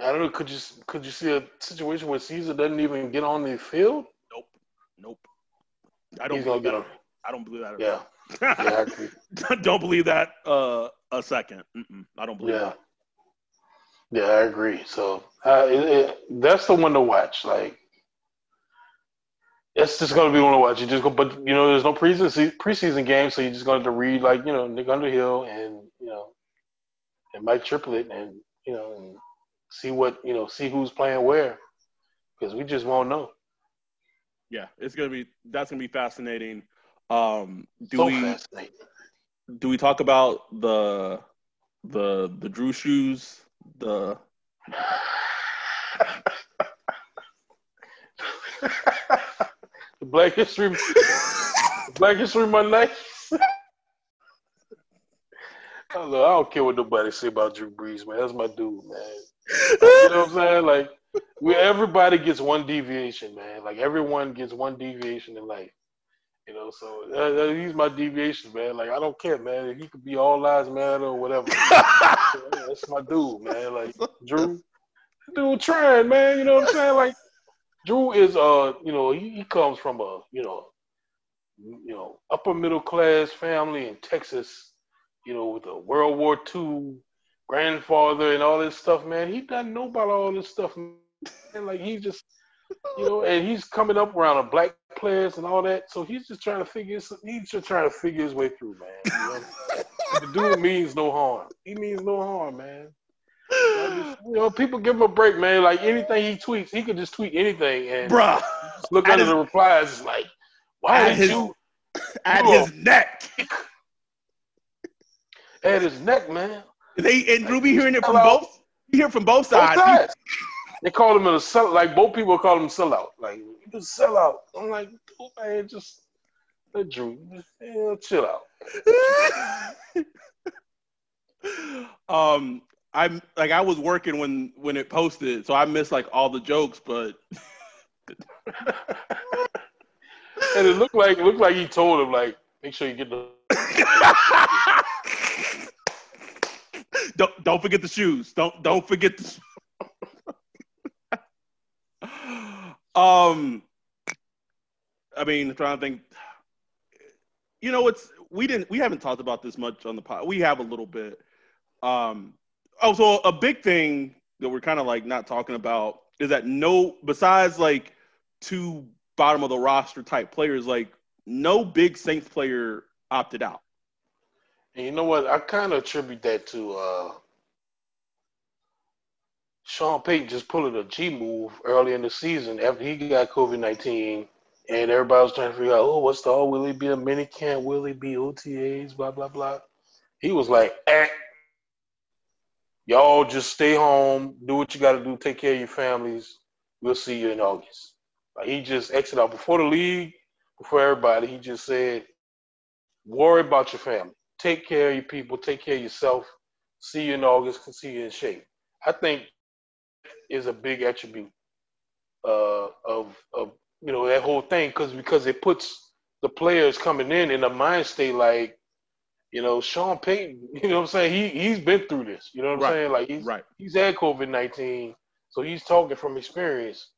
I don't know. Could you could you see a situation where Cesar doesn't even get on the field? Nope. Nope. I don't He's believe gonna that. get on. I don't believe that. at Yeah. all. Yeah, don't believe that uh, a second. Mm-mm, I don't believe Yeah. that. Yeah, I agree. So uh, it, it, that's the one to watch. Like, it's just gonna be one to watch. You just go, but you know, there's no preseason preseason game, so you're just going to read like you know Nick Underhill and you know and Mike Triplett and you know and see what you know see who's playing where because we just won't know. Yeah, it's gonna be. That's gonna be fascinating. Um, do so we fascinating. do we talk about the the the Drew shoes? The the Black History Black History night. I don't, know, I don't care what nobody say about Drew Brees, man. That's my dude, man. You know what I'm saying? Like, we everybody gets one deviation, man. Like everyone gets one deviation in life. You know, so uh, uh, he's my deviation, man. Like I don't care, man. He could be all lives matter or whatever. That's my dude, man. Like Drew, dude, trying, man. You know what I'm saying? Like Drew is, uh, you know, he, he comes from a, you know, you know, upper middle class family in Texas. You know, with a World War II grandfather and all this stuff, man. He doesn't know about all this stuff, man. Like he just, you know, and he's coming up around a black players and all that. So he's just trying to figure. He's just trying to figure his way through, man. You know? the dude means no harm. He means no harm, man. Just- you know, people give him a break, man. Like anything he tweets, he could just tweet anything and bruh look At under his- the replies. It's like, why did his- you at his neck. at his neck, man? They and Ruby hearing it from Hello? both. You hear from both Both sides. sides. They call him a sell. Like both people call him sellout. Like you just sell out. I'm like, oh, man, just let Drew, yeah, chill out. um, I'm like I was working when when it posted, so I missed like all the jokes, but And it looked like it looked like he told him like, make sure you get the. Don't don't forget the shoes. Don't don't forget the. um, I mean, trying to think. You know, it's we didn't we haven't talked about this much on the pod. We have a little bit. Um, oh, so a big thing that we're kind of like not talking about is that no, besides like two bottom of the roster type players, like no big Saints player opted out. And you know what? I kind of attribute that to uh, Sean Payton just pulling a G move early in the season after he got COVID nineteen, and everybody was trying to figure out, oh, what's the all? Will he be a mini camp? Will he be OTAs? Blah blah blah. He was like, eh. Y'all just stay home, do what you got to do, take care of your families. We'll see you in August. Like he just exited out before the league, before everybody. He just said, worry about your family take care of your people, take care of yourself. See you in August, can see you in shape. I think is a big attribute uh, of of you know that whole thing because because it puts the players coming in in a mind state like you know Sean Payton. You know what I'm saying? He he's been through this. You know what I'm Right. saying? Like he's Right. he's had COVID nineteen, so he's talking from experience.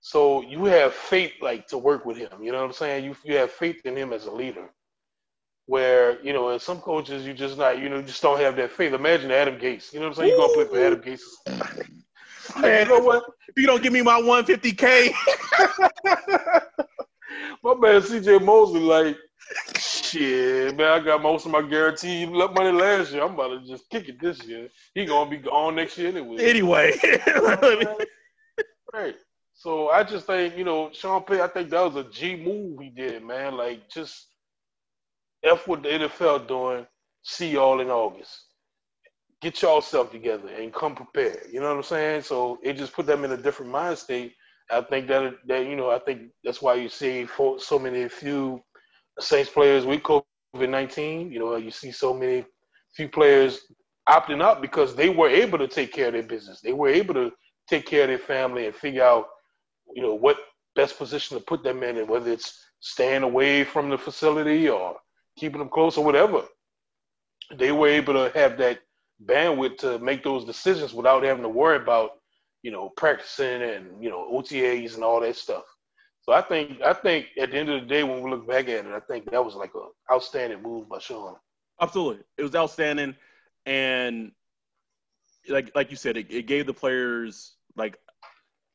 So you have faith like to work with him. You know what I'm saying? You you have faith in him as a leader where you know, and some coaches you just not, you know, just don't have that faith. Imagine Adam Gase. You know what I'm saying? You're gonna play for Adam Gase. Man, you know what? if you don't give me my 150k, my man CJ Mosley, like, shit, man, I got most of my guaranteed money last year. I'm about to just kick it this year. He gonna be gone next year anyway. Anyway, right. So I just think, you know, Sean Payton, I think that was a G move he did, man. Like just F what the NFL doing, see y'all in August. Get y'all self together and come prepared. You know what I'm saying? So it just put them in a different mind state. I think that that you know, I think that's why you see for so many few Saints players with COVID nineteen. You know, you see so many few players opting out because they were able to take care of their business. They were able to take care of their family and figure out you know, what best position to put them in, and whether it's staying away from the facility or keeping them close or whatever. They were able to have that bandwidth to make those decisions without having to worry about, you know, practicing and you know OTAs and all that stuff. So I think I think at the end of the day, when we look back at it, I think that was like a outstanding move by Sean. Absolutely, it was outstanding, and like like you said, it, it gave the players like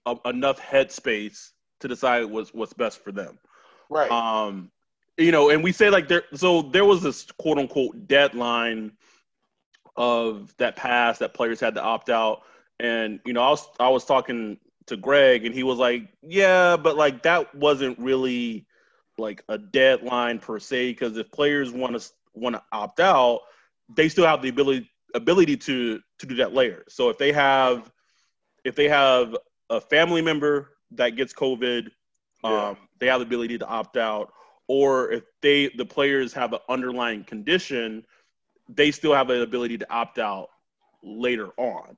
a, enough headspace to decide what's what's best for them. Right. Um, you know, and we say like there. So there was this quote unquote deadline of that pass that players had to opt out, and you know, I was I was talking to Greg, and he was like, "Yeah, but like that wasn't really like a deadline per se, because if players want to want to opt out, they still have the ability ability to to do that later. So if they have if they have a family member that gets COVID, yeah. um, they have the ability to opt out. Or if they the players have an underlying condition, they still have an ability to opt out later on.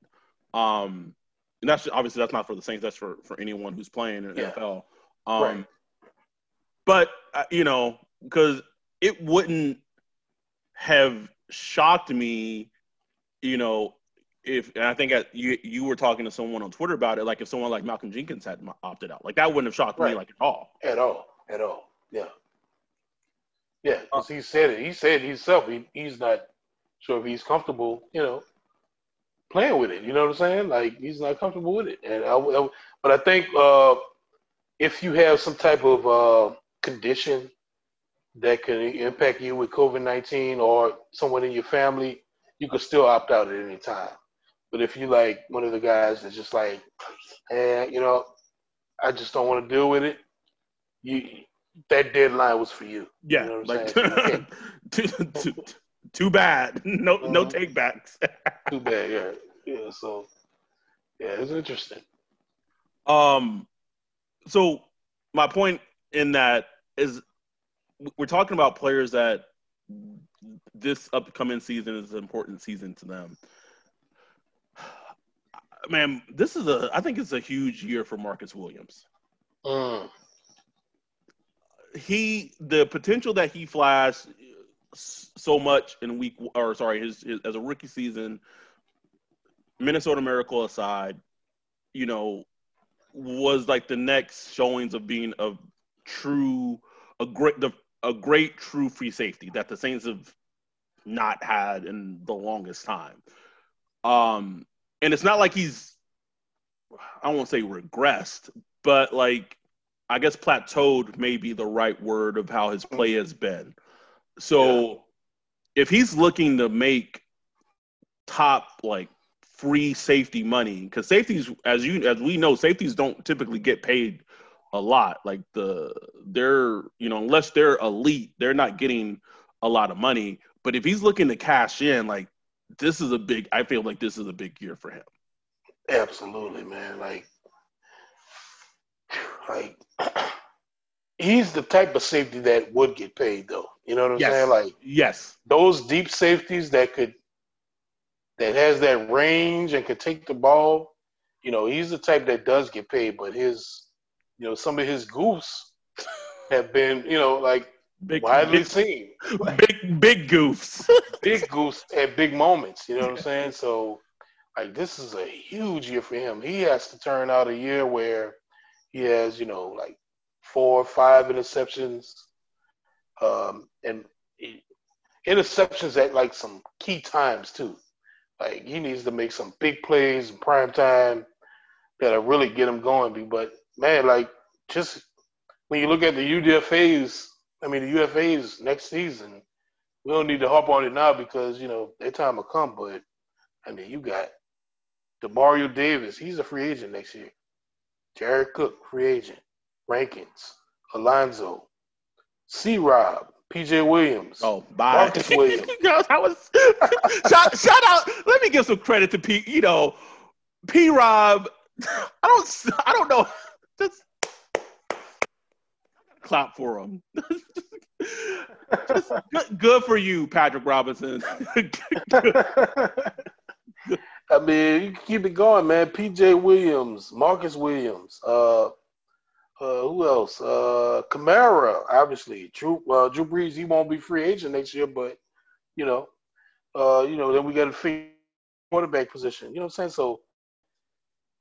Um, and that's obviously that's not for the Saints. That's for for anyone who's playing in yeah. NFL. Um, right. But uh, you know, because it wouldn't have shocked me, you know, if and I think you you were talking to someone on Twitter about it, like if someone like Malcolm Jenkins had opted out, like that wouldn't have shocked right. me like at all. At all, at all, yeah, yeah. Because uh, he said it. He said himself. He, he's not sure if he's comfortable, you know, playing with it. You know what I'm saying? Like he's not comfortable with it. And I, I but I think uh, if you have some type of uh, condition that can impact you with COVID nineteen or someone in your family, you could still opt out at any time. But if you like one of the guys that's just like, eh, you know, I just don't want to deal with it, you that deadline was for you. Yeah, you know like too, too, too, bad. No, uh-huh. no take backs. too bad. Yeah, yeah. So, yeah, it's interesting. Um, so my point in that is we're talking about players that this upcoming season is an important season to them man, this is a. I think it's a huge year for Marcus Williams. Mm. He, the potential that he flashed so much in week, or sorry, his, his as a rookie season, Minnesota Miracle aside, you know, was like the next showings of being a true, a great, the, a great true free safety that the Saints have not had in the longest time. Um, and it's not like he's I won't say regressed, but like I guess plateaued may be the right word of how his play has been. So yeah. if he's looking to make top like free safety money, because safeties, as you as we know, safeties don't typically get paid a lot. Like the they're you know unless they're elite, they're not getting a lot of money. But if he's looking to cash in, like this is a big. I feel like this is a big year for him. Absolutely, man. Like, like he's the type of safety that would get paid, though. You know what I'm yes. saying? Like, yes, those deep safeties that could that has that range and could take the ball. You know, he's the type that does get paid, but his, you know, some of his goofs have been, you know, like big, widely big, seen. Big, big goofs. big goofs at big moments. You know what I'm saying? So, like, this is a huge year for him. He has to turn out a year where he has, you know, like four or five interceptions, um, and interceptions at like some key times too. Like he needs to make some big plays in prime time that'll really get him going. But man, like just when you look at the UDFA's, I mean the UFA's next season, we don't need to hop on it now because you know their time will come. But I mean, you got Demario Davis, he's a free agent next year. Jared Cook, free agent. Rankins, Anzalone, C. Rob, PJ Williams. Oh, bye. Marcus Williams. I was shout, shout out. Let me give some credit to P. You know, P. Rob. I don't. I don't know. Just clap for him. Just good, good for you, Patrick Robinson. I mean, you can keep it going, man. PJ Williams, Marcus Williams, uh, uh, who else? Uh, Kamara, obviously. Drew, uh, Drew Brees, he won't be free agent next year, but you know, uh, you know, then we got to figure quarterback position. You know what I'm saying? So,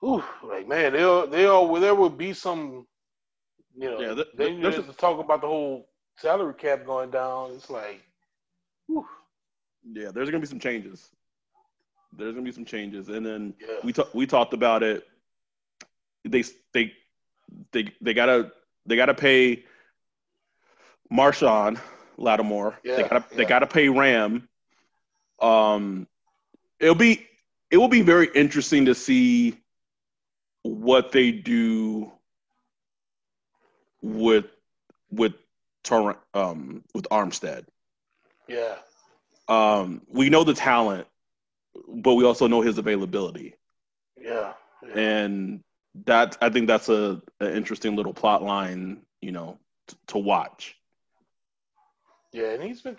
ooh, like man, there, there, there will be some, you know, Yeah, th- they need to talk about the whole salary cap going down. It's like, whew, yeah, there's gonna be some changes. There's gonna be some changes, and then yeah, we talked we talked about it. They they they they gotta they gotta pay Marshon Lattimore. they Yeah, gotta they gotta pay Ram. Um, it'll be it will be very interesting to see what they do with with Tor- um with Armstead. yeah, Um, we know the talent, but we also know his availability yeah, yeah. and that I think that's a an interesting little plot line, you know, t- to watch. Yeah, and he's been,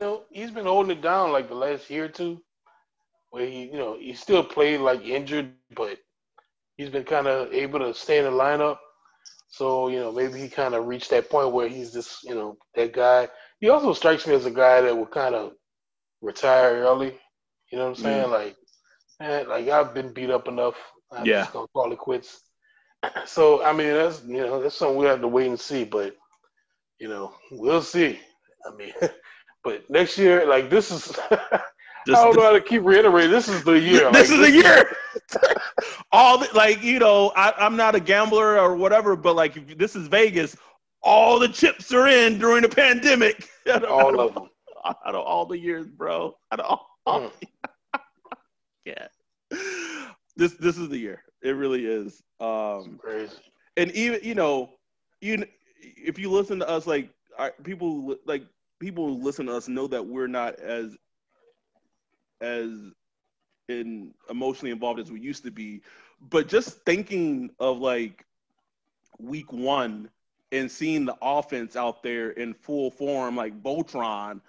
you know, he's been holding it down like the last year or two, where he, you know, he still played like injured, but he's been kind of able to stay in the lineup. So you know, maybe he kind of reached that point where he's just, you know, that guy. He also strikes me as a guy that will kind of retire early. You know what I'm saying? Like, man, like I've been beat up enough. I'm Yeah. just gonna call it quits. So I mean, that's you know, that's something we have to wait and see. But you know, we'll see. I mean, but next year, like this is, I don't know how to keep reiterating. This is the year. this Like, is the year. all the, like you know, I, I'm not a gambler or whatever, but like if this is Vegas. All the chips are in during the pandemic. All of them. out of all the years, bro. Out of all, Mm. yeah. This this is the year. It really is. Um, Crazy. and even you know, you if you listen to us, like our, people like people who listen to us know that we're not as as in emotionally involved as we used to be. But just thinking of like week one and seeing the offense out there in full form, like Voltron,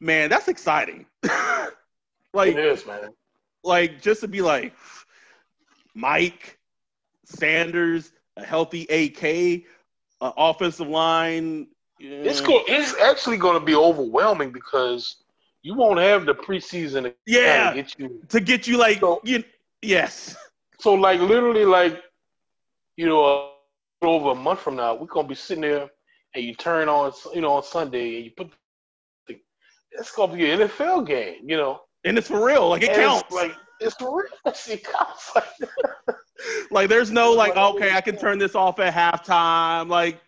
man, that's exciting. like it is, man. Like just to be like Mike Sanders, a healthy AK, uh, offensive line. It's yeah. go- It's actually going to be overwhelming because you won't have the preseason to Yeah, get you. to get you like So- you, yes, So like literally like, you know, uh, over a month from now, we're gonna be sitting there and you turn on, you know, on Sunday and you put. The, it's gonna be an NFL game, you know. And it's for real. Like it And it's counts. Like it's real. It counts. Like, there's no like okay, I can turn this off at halftime. Like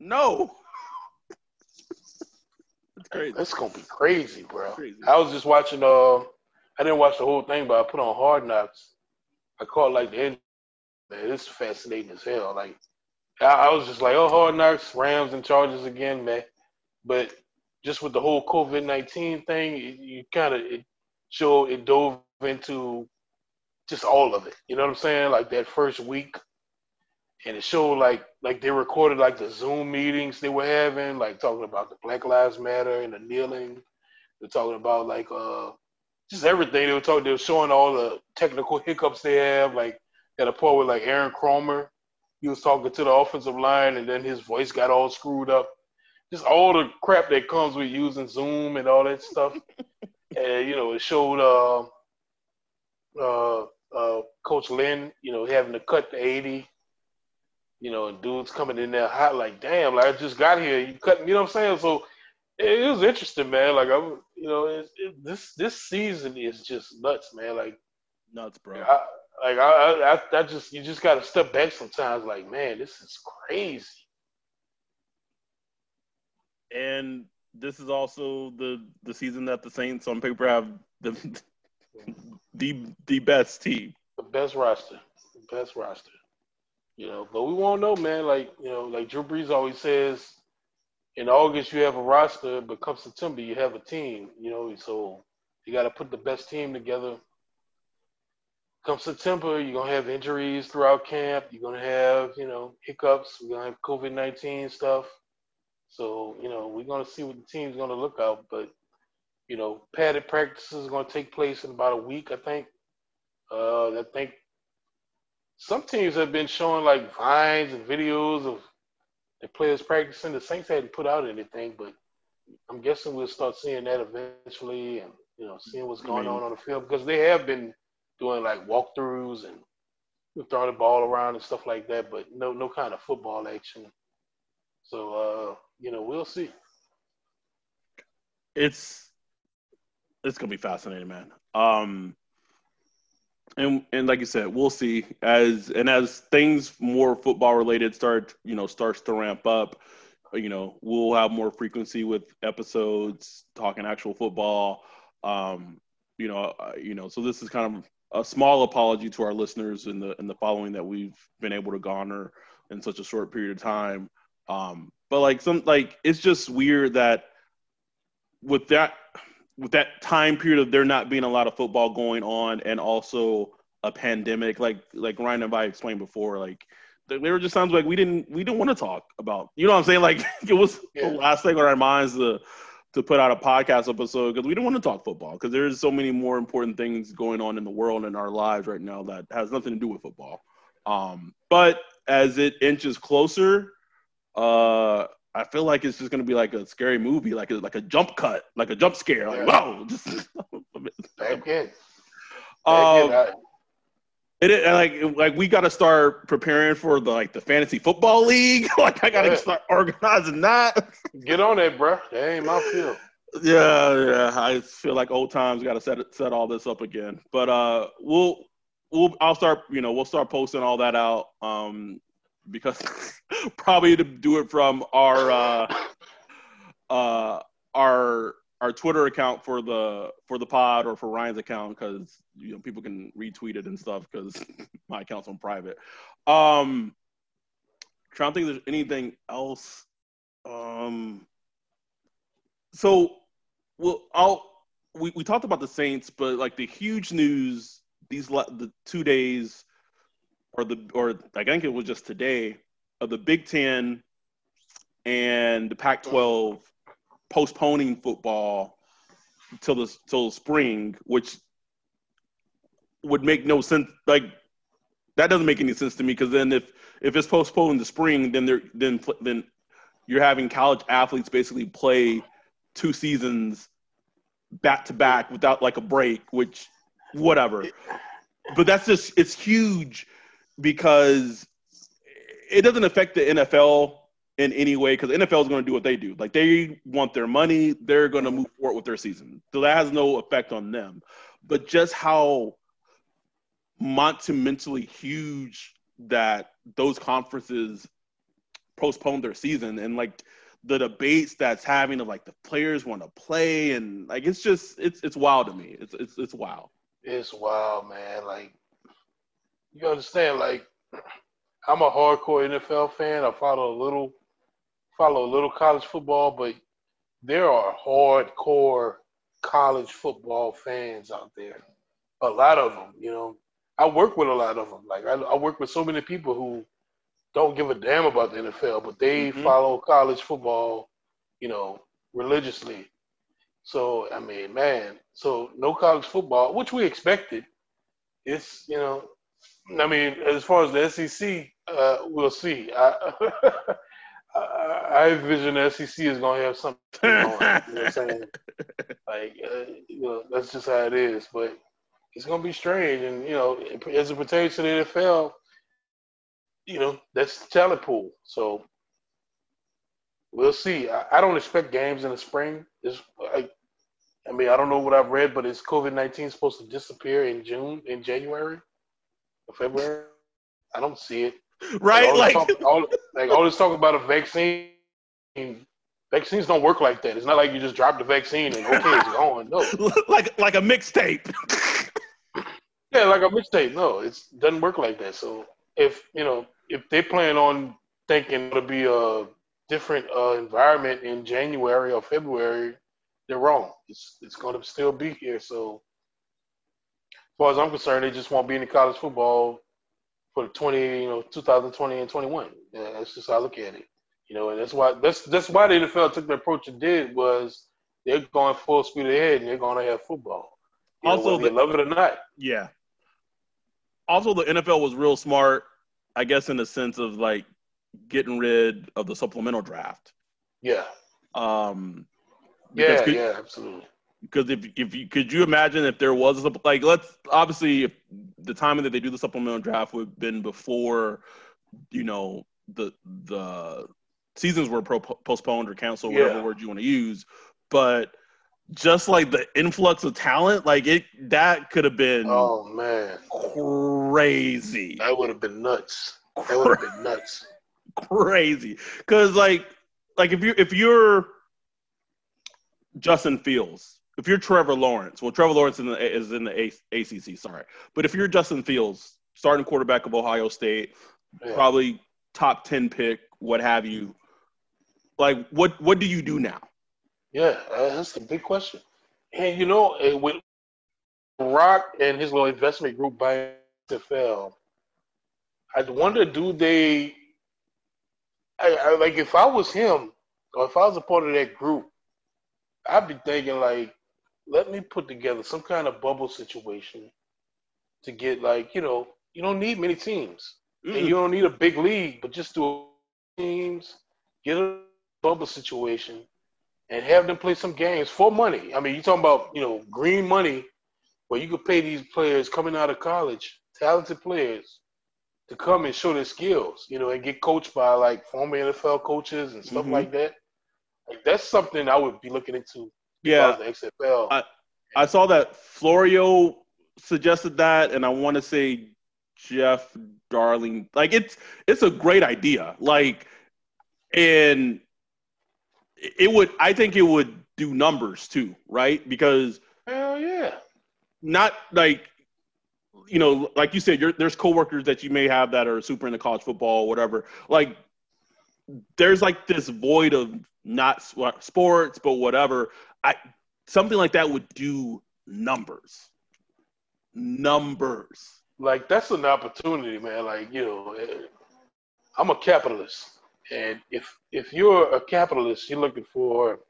no, it's crazy. It's gonna be crazy, bro. Crazy. I was just watching. Uh, I didn't watch the whole thing, but I put on Hard Knocks. I caught like the end. Man, it's fascinating as hell. Like, I, I was just like, oh, Hard Knocks, Rams and Chargers again, man. But just with the whole COVID nineteen thing, it, you kind of it showed it dove into just all of it. You know what I'm saying? Like that first week, and it showed like like they recorded like the Zoom meetings they were having, like talking about the Black Lives Matter and the kneeling. They're talking about like uh just everything. They were talking. They were showing all the technical hiccups they have. Like at a point with like Aaron Kromer, he was talking to the offensive line, and then his voice got all screwed up. Just all the crap that comes with using Zoom and all that stuff. and you know, it showed uh, uh, uh, Coach Lynn, you know, having to cut the eighty. You know, and dudes coming in there hot, like, damn, like I just got here. You cutting, you know what I'm saying? So it, it was interesting, man. Like I'm, you know, it, it, this this season is just nuts, man. Like Nuts, bro. I, like I, I, I just you just got to step back sometimes. Like man, this is crazy. And this is also the the season that the Saints on paper have the the the best team, the best roster, the best roster. You know, but we won't know, man. Like you know, like Drew Brees always says, in August you have a roster, but come September you have a team. You know, so you got to put the best team together. Come September, you're gonna have injuries throughout camp. You're gonna have, you know, hiccups. We're gonna have COVID nineteen stuff. So, you know, we're gonna see what the team's gonna look out. But, you know, padded practices are gonna take place in about a week, I think. Uh, I think some teams have been showing like vines and videos of the players practicing. The Saints hadn't put out anything, but I'm guessing we'll start seeing that eventually, and you know, seeing what's going on on the field because they have been doing like walkthroughs and throwing the ball around and stuff like that, but no no kind of football action. So uh, you know, we'll see. It's it's gonna be fascinating, man. Um, and and like you said, we'll see as and as things more football related start, you know, starts to ramp up. You know, we'll have more frequency with episodes talking actual football. Um, you know, uh, you know, so this is kind of a small apology to our listeners in the in the following that we've been able to garner in such a short period of time. Um, but like some like it's just weird that with that with that time period of there not being a lot of football going on and also a pandemic, like like Ryan and I explained before, like there were just times like we didn't we didn't want to talk about you know what I'm saying? Like it was yeah. the last thing on our minds to to put out a podcast episode because we didn't want to talk football because there's so many more important things going on in the world and our lives right now that has nothing to do with football. Um, but as it inches closer, uh, I feel like it's just gonna be like a scary movie, like a, like a jump cut, like a jump scare, like whoa, just again. Um, it, it like like we got to start preparing for the like the fantasy football league. like I got to yeah. start organizing that. Get on it, bro. That ain't my field. Yeah, yeah. I feel like old times. Got to set set all this up again. But uh, we'll we'll I'll start. You know, we'll start posting all that out. Um, because probably to do it from our uh, uh, our our Twitter account for the for the pod or for Ryan's account because you know people can retweet it and stuff because my account's on private. Um, trying to think there's anything else. Um, so well, I'll we, we talked about the Saints, but like the huge news these the two days or the or I think it was just today of the Big Ten and the Pac-12 postponing football till the till spring, which would make no sense. Like that doesn't make any sense to me because then if if it's postponed the spring, then they're then then you're having college athletes basically play two seasons back to back without like a break, which whatever. But that's just it's huge because it doesn't affect the NFL in any way because NFL is going to do what they do. Like they want their money, they're going to move forward with their season. So that has no effect on them. But just how monumentally huge that those conferences postponed their season and like the debates that's having of like the players want to play and like it's just it's it's wild to me. It's it's it's wild. It's wild, man. Like you understand, like I'm a hardcore NFL fan. I follow a little follow a little college football, but there are hardcore college football fans out there. A lot of them, you know. I work with a lot of them. Like I, I work with so many people who don't give a damn about the NFL, but they mm-hmm. follow college football, you know, religiously. So I mean, man, so no college football, which we expected. It's you know, I mean, as far as the SEC, uh, we'll see. I, I envision the SEC is going to have something going. you know what I'm saying? Like, uh, you know, that's just how it is. But it's going to be strange. And, you know, as it pertains to the NFL, you know, that's the talent pool. So we'll see. I, I don't expect games in the spring. It's, I, I mean, I don't know what I've read, but is COVID 19 supposed to disappear in June, in January? February. I don't see it. Right, like all like talk, all, like all this talk about a vaccine Vaccines don't work like that. It's not like you just drop the vaccine and okay, it's gone. No, like like a mixtape. yeah, like a mixtape. No, it doesn't work like that. So if you know if they plan on thinking it'll be a different uh, environment in January or February, they're wrong. It's it's going to still be here. So as far as I'm concerned, they just won't be in the college football for the 20, you know, 2020 and 21. Yeah, that's just how I look at it. You know, and that's why that's that's why the NFL took the approach it did was they're going full speed ahead and they're going to have football. You also, know, they love it or not. Yeah. Also, the NFL was real smart, I guess, in the sense of like getting rid of the supplemental draft. Yeah. Um. Yeah. Yeah. Absolutely. Because if if you could you imagine if there was a, like let's obviously if the timing that they do the supplemental draft would have been before, you know the the seasons were pro- postponed or canceled, whatever yeah. word you want to use. But just like the influx of talent, like it that could have been oh man crazy. That would have been nuts. That would have been nuts. Crazy. Cause like like if you if you're Justin Fields, if you're Trevor Lawrence, well Trevor Lawrence in the, is in the A- ACC, sorry. But if you're Justin Fields, starting quarterback of Ohio State, yeah. probably top 10 pick, what have you, like what what do you do now? Yeah, uh, that's the big question. And you know, eh, with Rock and his little investment group by NFL, I wonder do they? I, I, like if I was him, or if I was a part of that group, I'd be thinking like, let me put together some kind of bubble situation to get like you know you don't need many teams mm. and you don't need a big league, but just do teams, get a bubble situation and have them play some games for money. I mean, you're talking about, you know, green money where you could pay these players coming out of college, talented players, to come and show their skills, you know, and get coached by like former NFL coaches and stuff mm-hmm. like that. Like that's something I would be looking into. Yeah, XFL. I, I saw that Florio suggested that, and I want to say Jeff Darling. Like it's it's a great idea. Like, and it would I think it would do numbers too, right? Because hell yeah, not like you know, like you said, there's coworkers that you may have that are super into college football, or whatever. Like, there's like this void of not sports, but whatever. I something like that would do numbers, numbers. Like that's an opportunity, man. Like you know, eh, I'm a capitalist. And if if you're a capitalist, you're looking for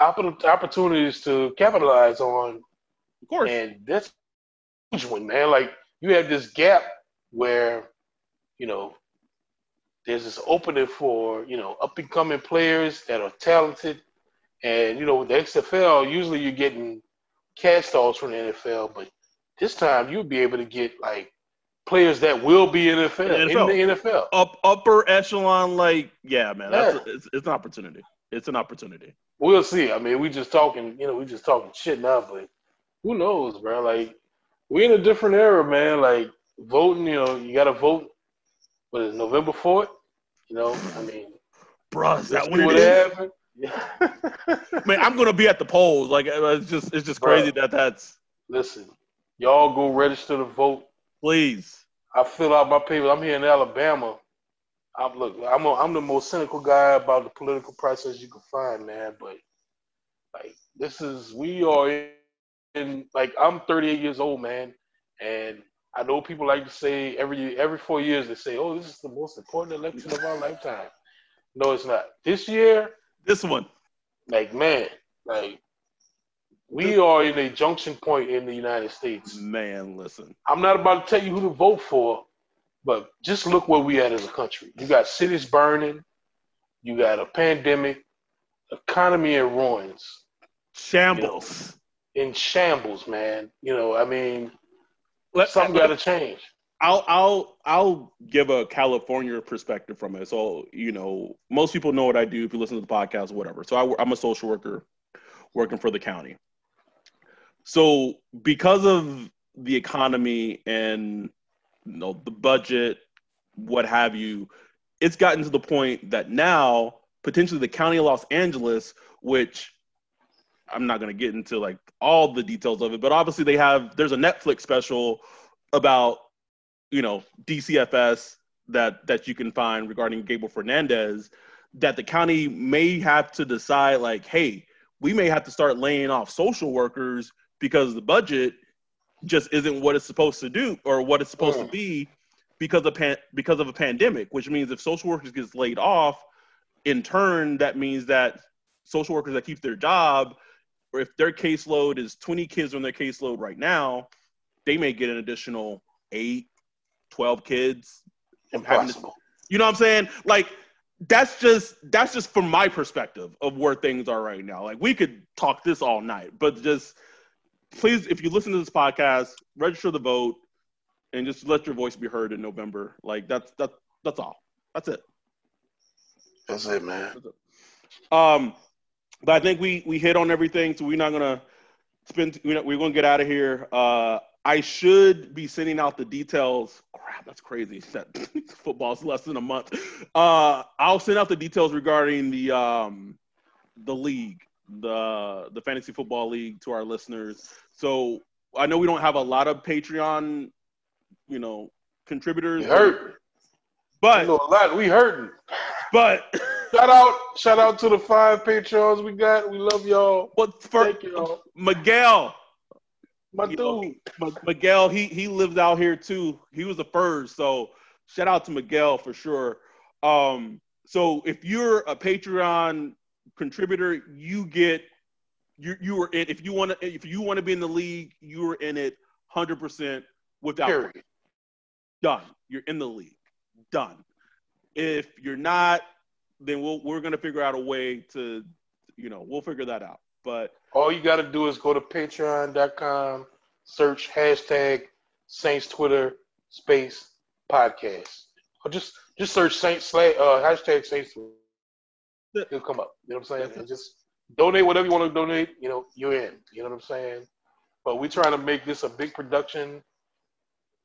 opportunities to capitalize on. Of course. And that's huge one, man. Like you have this gap where, you know, there's this opening for you know up and coming players that are talented, and you know with the XFL usually you're getting cast offs from the NFL, but this time you'll be able to get like players that will be in the NFL, NFL. in the NFL. Up upper echelon, like yeah, man, that's yeah. A, it's, it's an opportunity. It's an opportunity. We'll see. I mean, we just talking, you know, we just talking shit now, but who knows, bro? Like we in a different era, man. Like voting, you know, you got to vote. What is November fourth? You know, I mean, bro, is that when it is? Yeah. man, I'm gonna be at the polls. Like uh, it's just, it's just crazy that that's. Listen, y'all go register to vote Please. I fill out my papers. I'm here in Alabama. I'm look. I'm a, I'm the most cynical guy about the political process you can find, man. But like this is we are in, in like I'm 38 years old, man, and I know people like to say every every four years they say, "Oh, this is the most important election of our lifetime." No, it's not. This year, this one, like man, like we are in a junction point in the United States. Man, listen. I'm not about to tell you who to vote for, but just look where we at as a country. You got cities burning, you got a pandemic, economy in ruins. Shambles. You know, in shambles, man. You know, I mean, let, something got to change. I'll I'll I'll give a California perspective from it. So you know, most people know what I do if you listen to the podcast, or whatever. So I, I'm a social worker working for the county. So because of the economy and you know the budget, what have you, it's gotten to the point that now potentially the county of Los Angeles, which I'm not going to get into like all the details of it, but obviously they have there's a Netflix special about you know DCFS that that you can find regarding Gabriel Fernandez that the county may have to decide like hey we may have to start laying off social workers because the budget just isn't what it's supposed to do or what it's supposed to hmm. be because of pan- because of a pandemic which means if social workers gets laid off in turn that means that social workers that keep their job or if their caseload is 20 kids on their caseload right now they may get an additional 8 12 kids impossible you know what i'm saying like that's just that's just from my perspective of where things are right now. Like we could talk this all night, but just please, if you listen to this podcast, register the vote and just let your voice be heard in November. Like that's that's that's all. That's it. That's it, man. That's it. Um, but I think we we hit on everything, so we're not gonna spend. We're, we're gonna get out of here. Uh, I should be sending out the details. Crap, that's crazy. That football's less than a month. Uh, I'll send out the details regarding the um, the league, the the fantasy football league, to our listeners. So I know we don't have a lot of Patreon, you know, contributors. We hurt, but you know, a lot. We hurting. But shout out, shout out to the five patrons we got. We love y'all. What for? Thank y'all. Miguel. My dude, know, Miguel, he he lives out here too. He was the first, so shout out to Miguel for sure. Um, so if you're a Patreon contributor, you get you you are in. If you want to, if you want to be in the league, you are in it hundred percent without Period. done. You're in the league, done. If you're not, then we'll, we're gonna figure out a way to, you know, we'll figure that out. But all you got to do is go to patreon.com, search hashtag Saints Twitter space podcast. Or just just search Saints uh, hashtag Saints. It'll come up. You know what I'm saying? And just donate whatever you want to donate. You know, you're in. You know what I'm saying? But we're trying to make this a big production.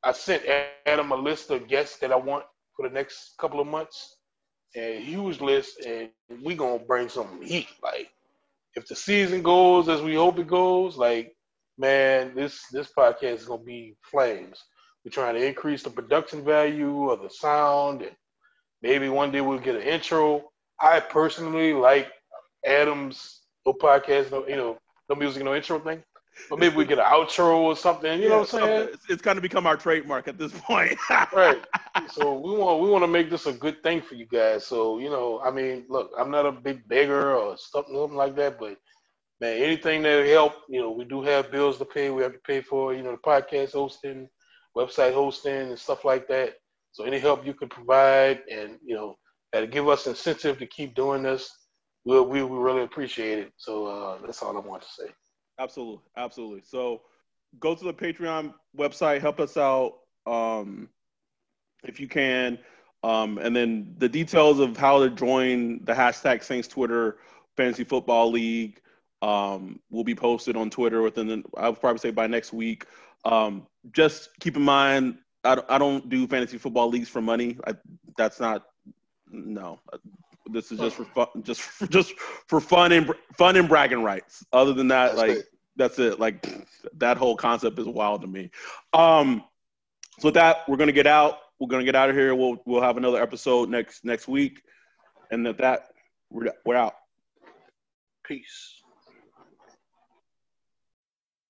I sent Adam a list of guests that I want for the next couple of months, a huge list, and we gonna bring some heat. Like if the season goes as we hope it goes, like man, this this podcast is gonna be flames. We're trying to increase the production value of the sound, and maybe one day we'll get an intro. I personally like Adam's no podcast, no you know, no music, no intro thing. But maybe we get an outro or something. You yeah, know what I'm saying? It's, it's kind of become our trademark at this point. right. So we want we want to make this a good thing for you guys. So you know, I mean, look, I'm not a big beggar or something, something like that, but man, anything that help, you know, we do have bills to pay. We have to pay for, you know, the podcast hosting, website hosting, and stuff like that. So any help you can provide, and you know, that give us incentive to keep doing this, we we, we really appreciate it. So uh, that's all I want to say. Absolutely, absolutely. So go to the Patreon website, help us out um, if you can, um, and then the details of how to join the hashtag Saints Twitter Fantasy Football League um, will be posted on Twitter within the, I would probably say by next week. Um, just keep in mind, I, I don't do fantasy football leagues for money. I, that's not no. This is just for fun, just just for fun and fun and bragging rights. Other than that, that's like it. That's it. Like that whole concept is wild to me. Um, so with that, we're gonna get out. We're gonna get out of here. We'll we'll have another episode next next week, and at that, we're we're out. Peace.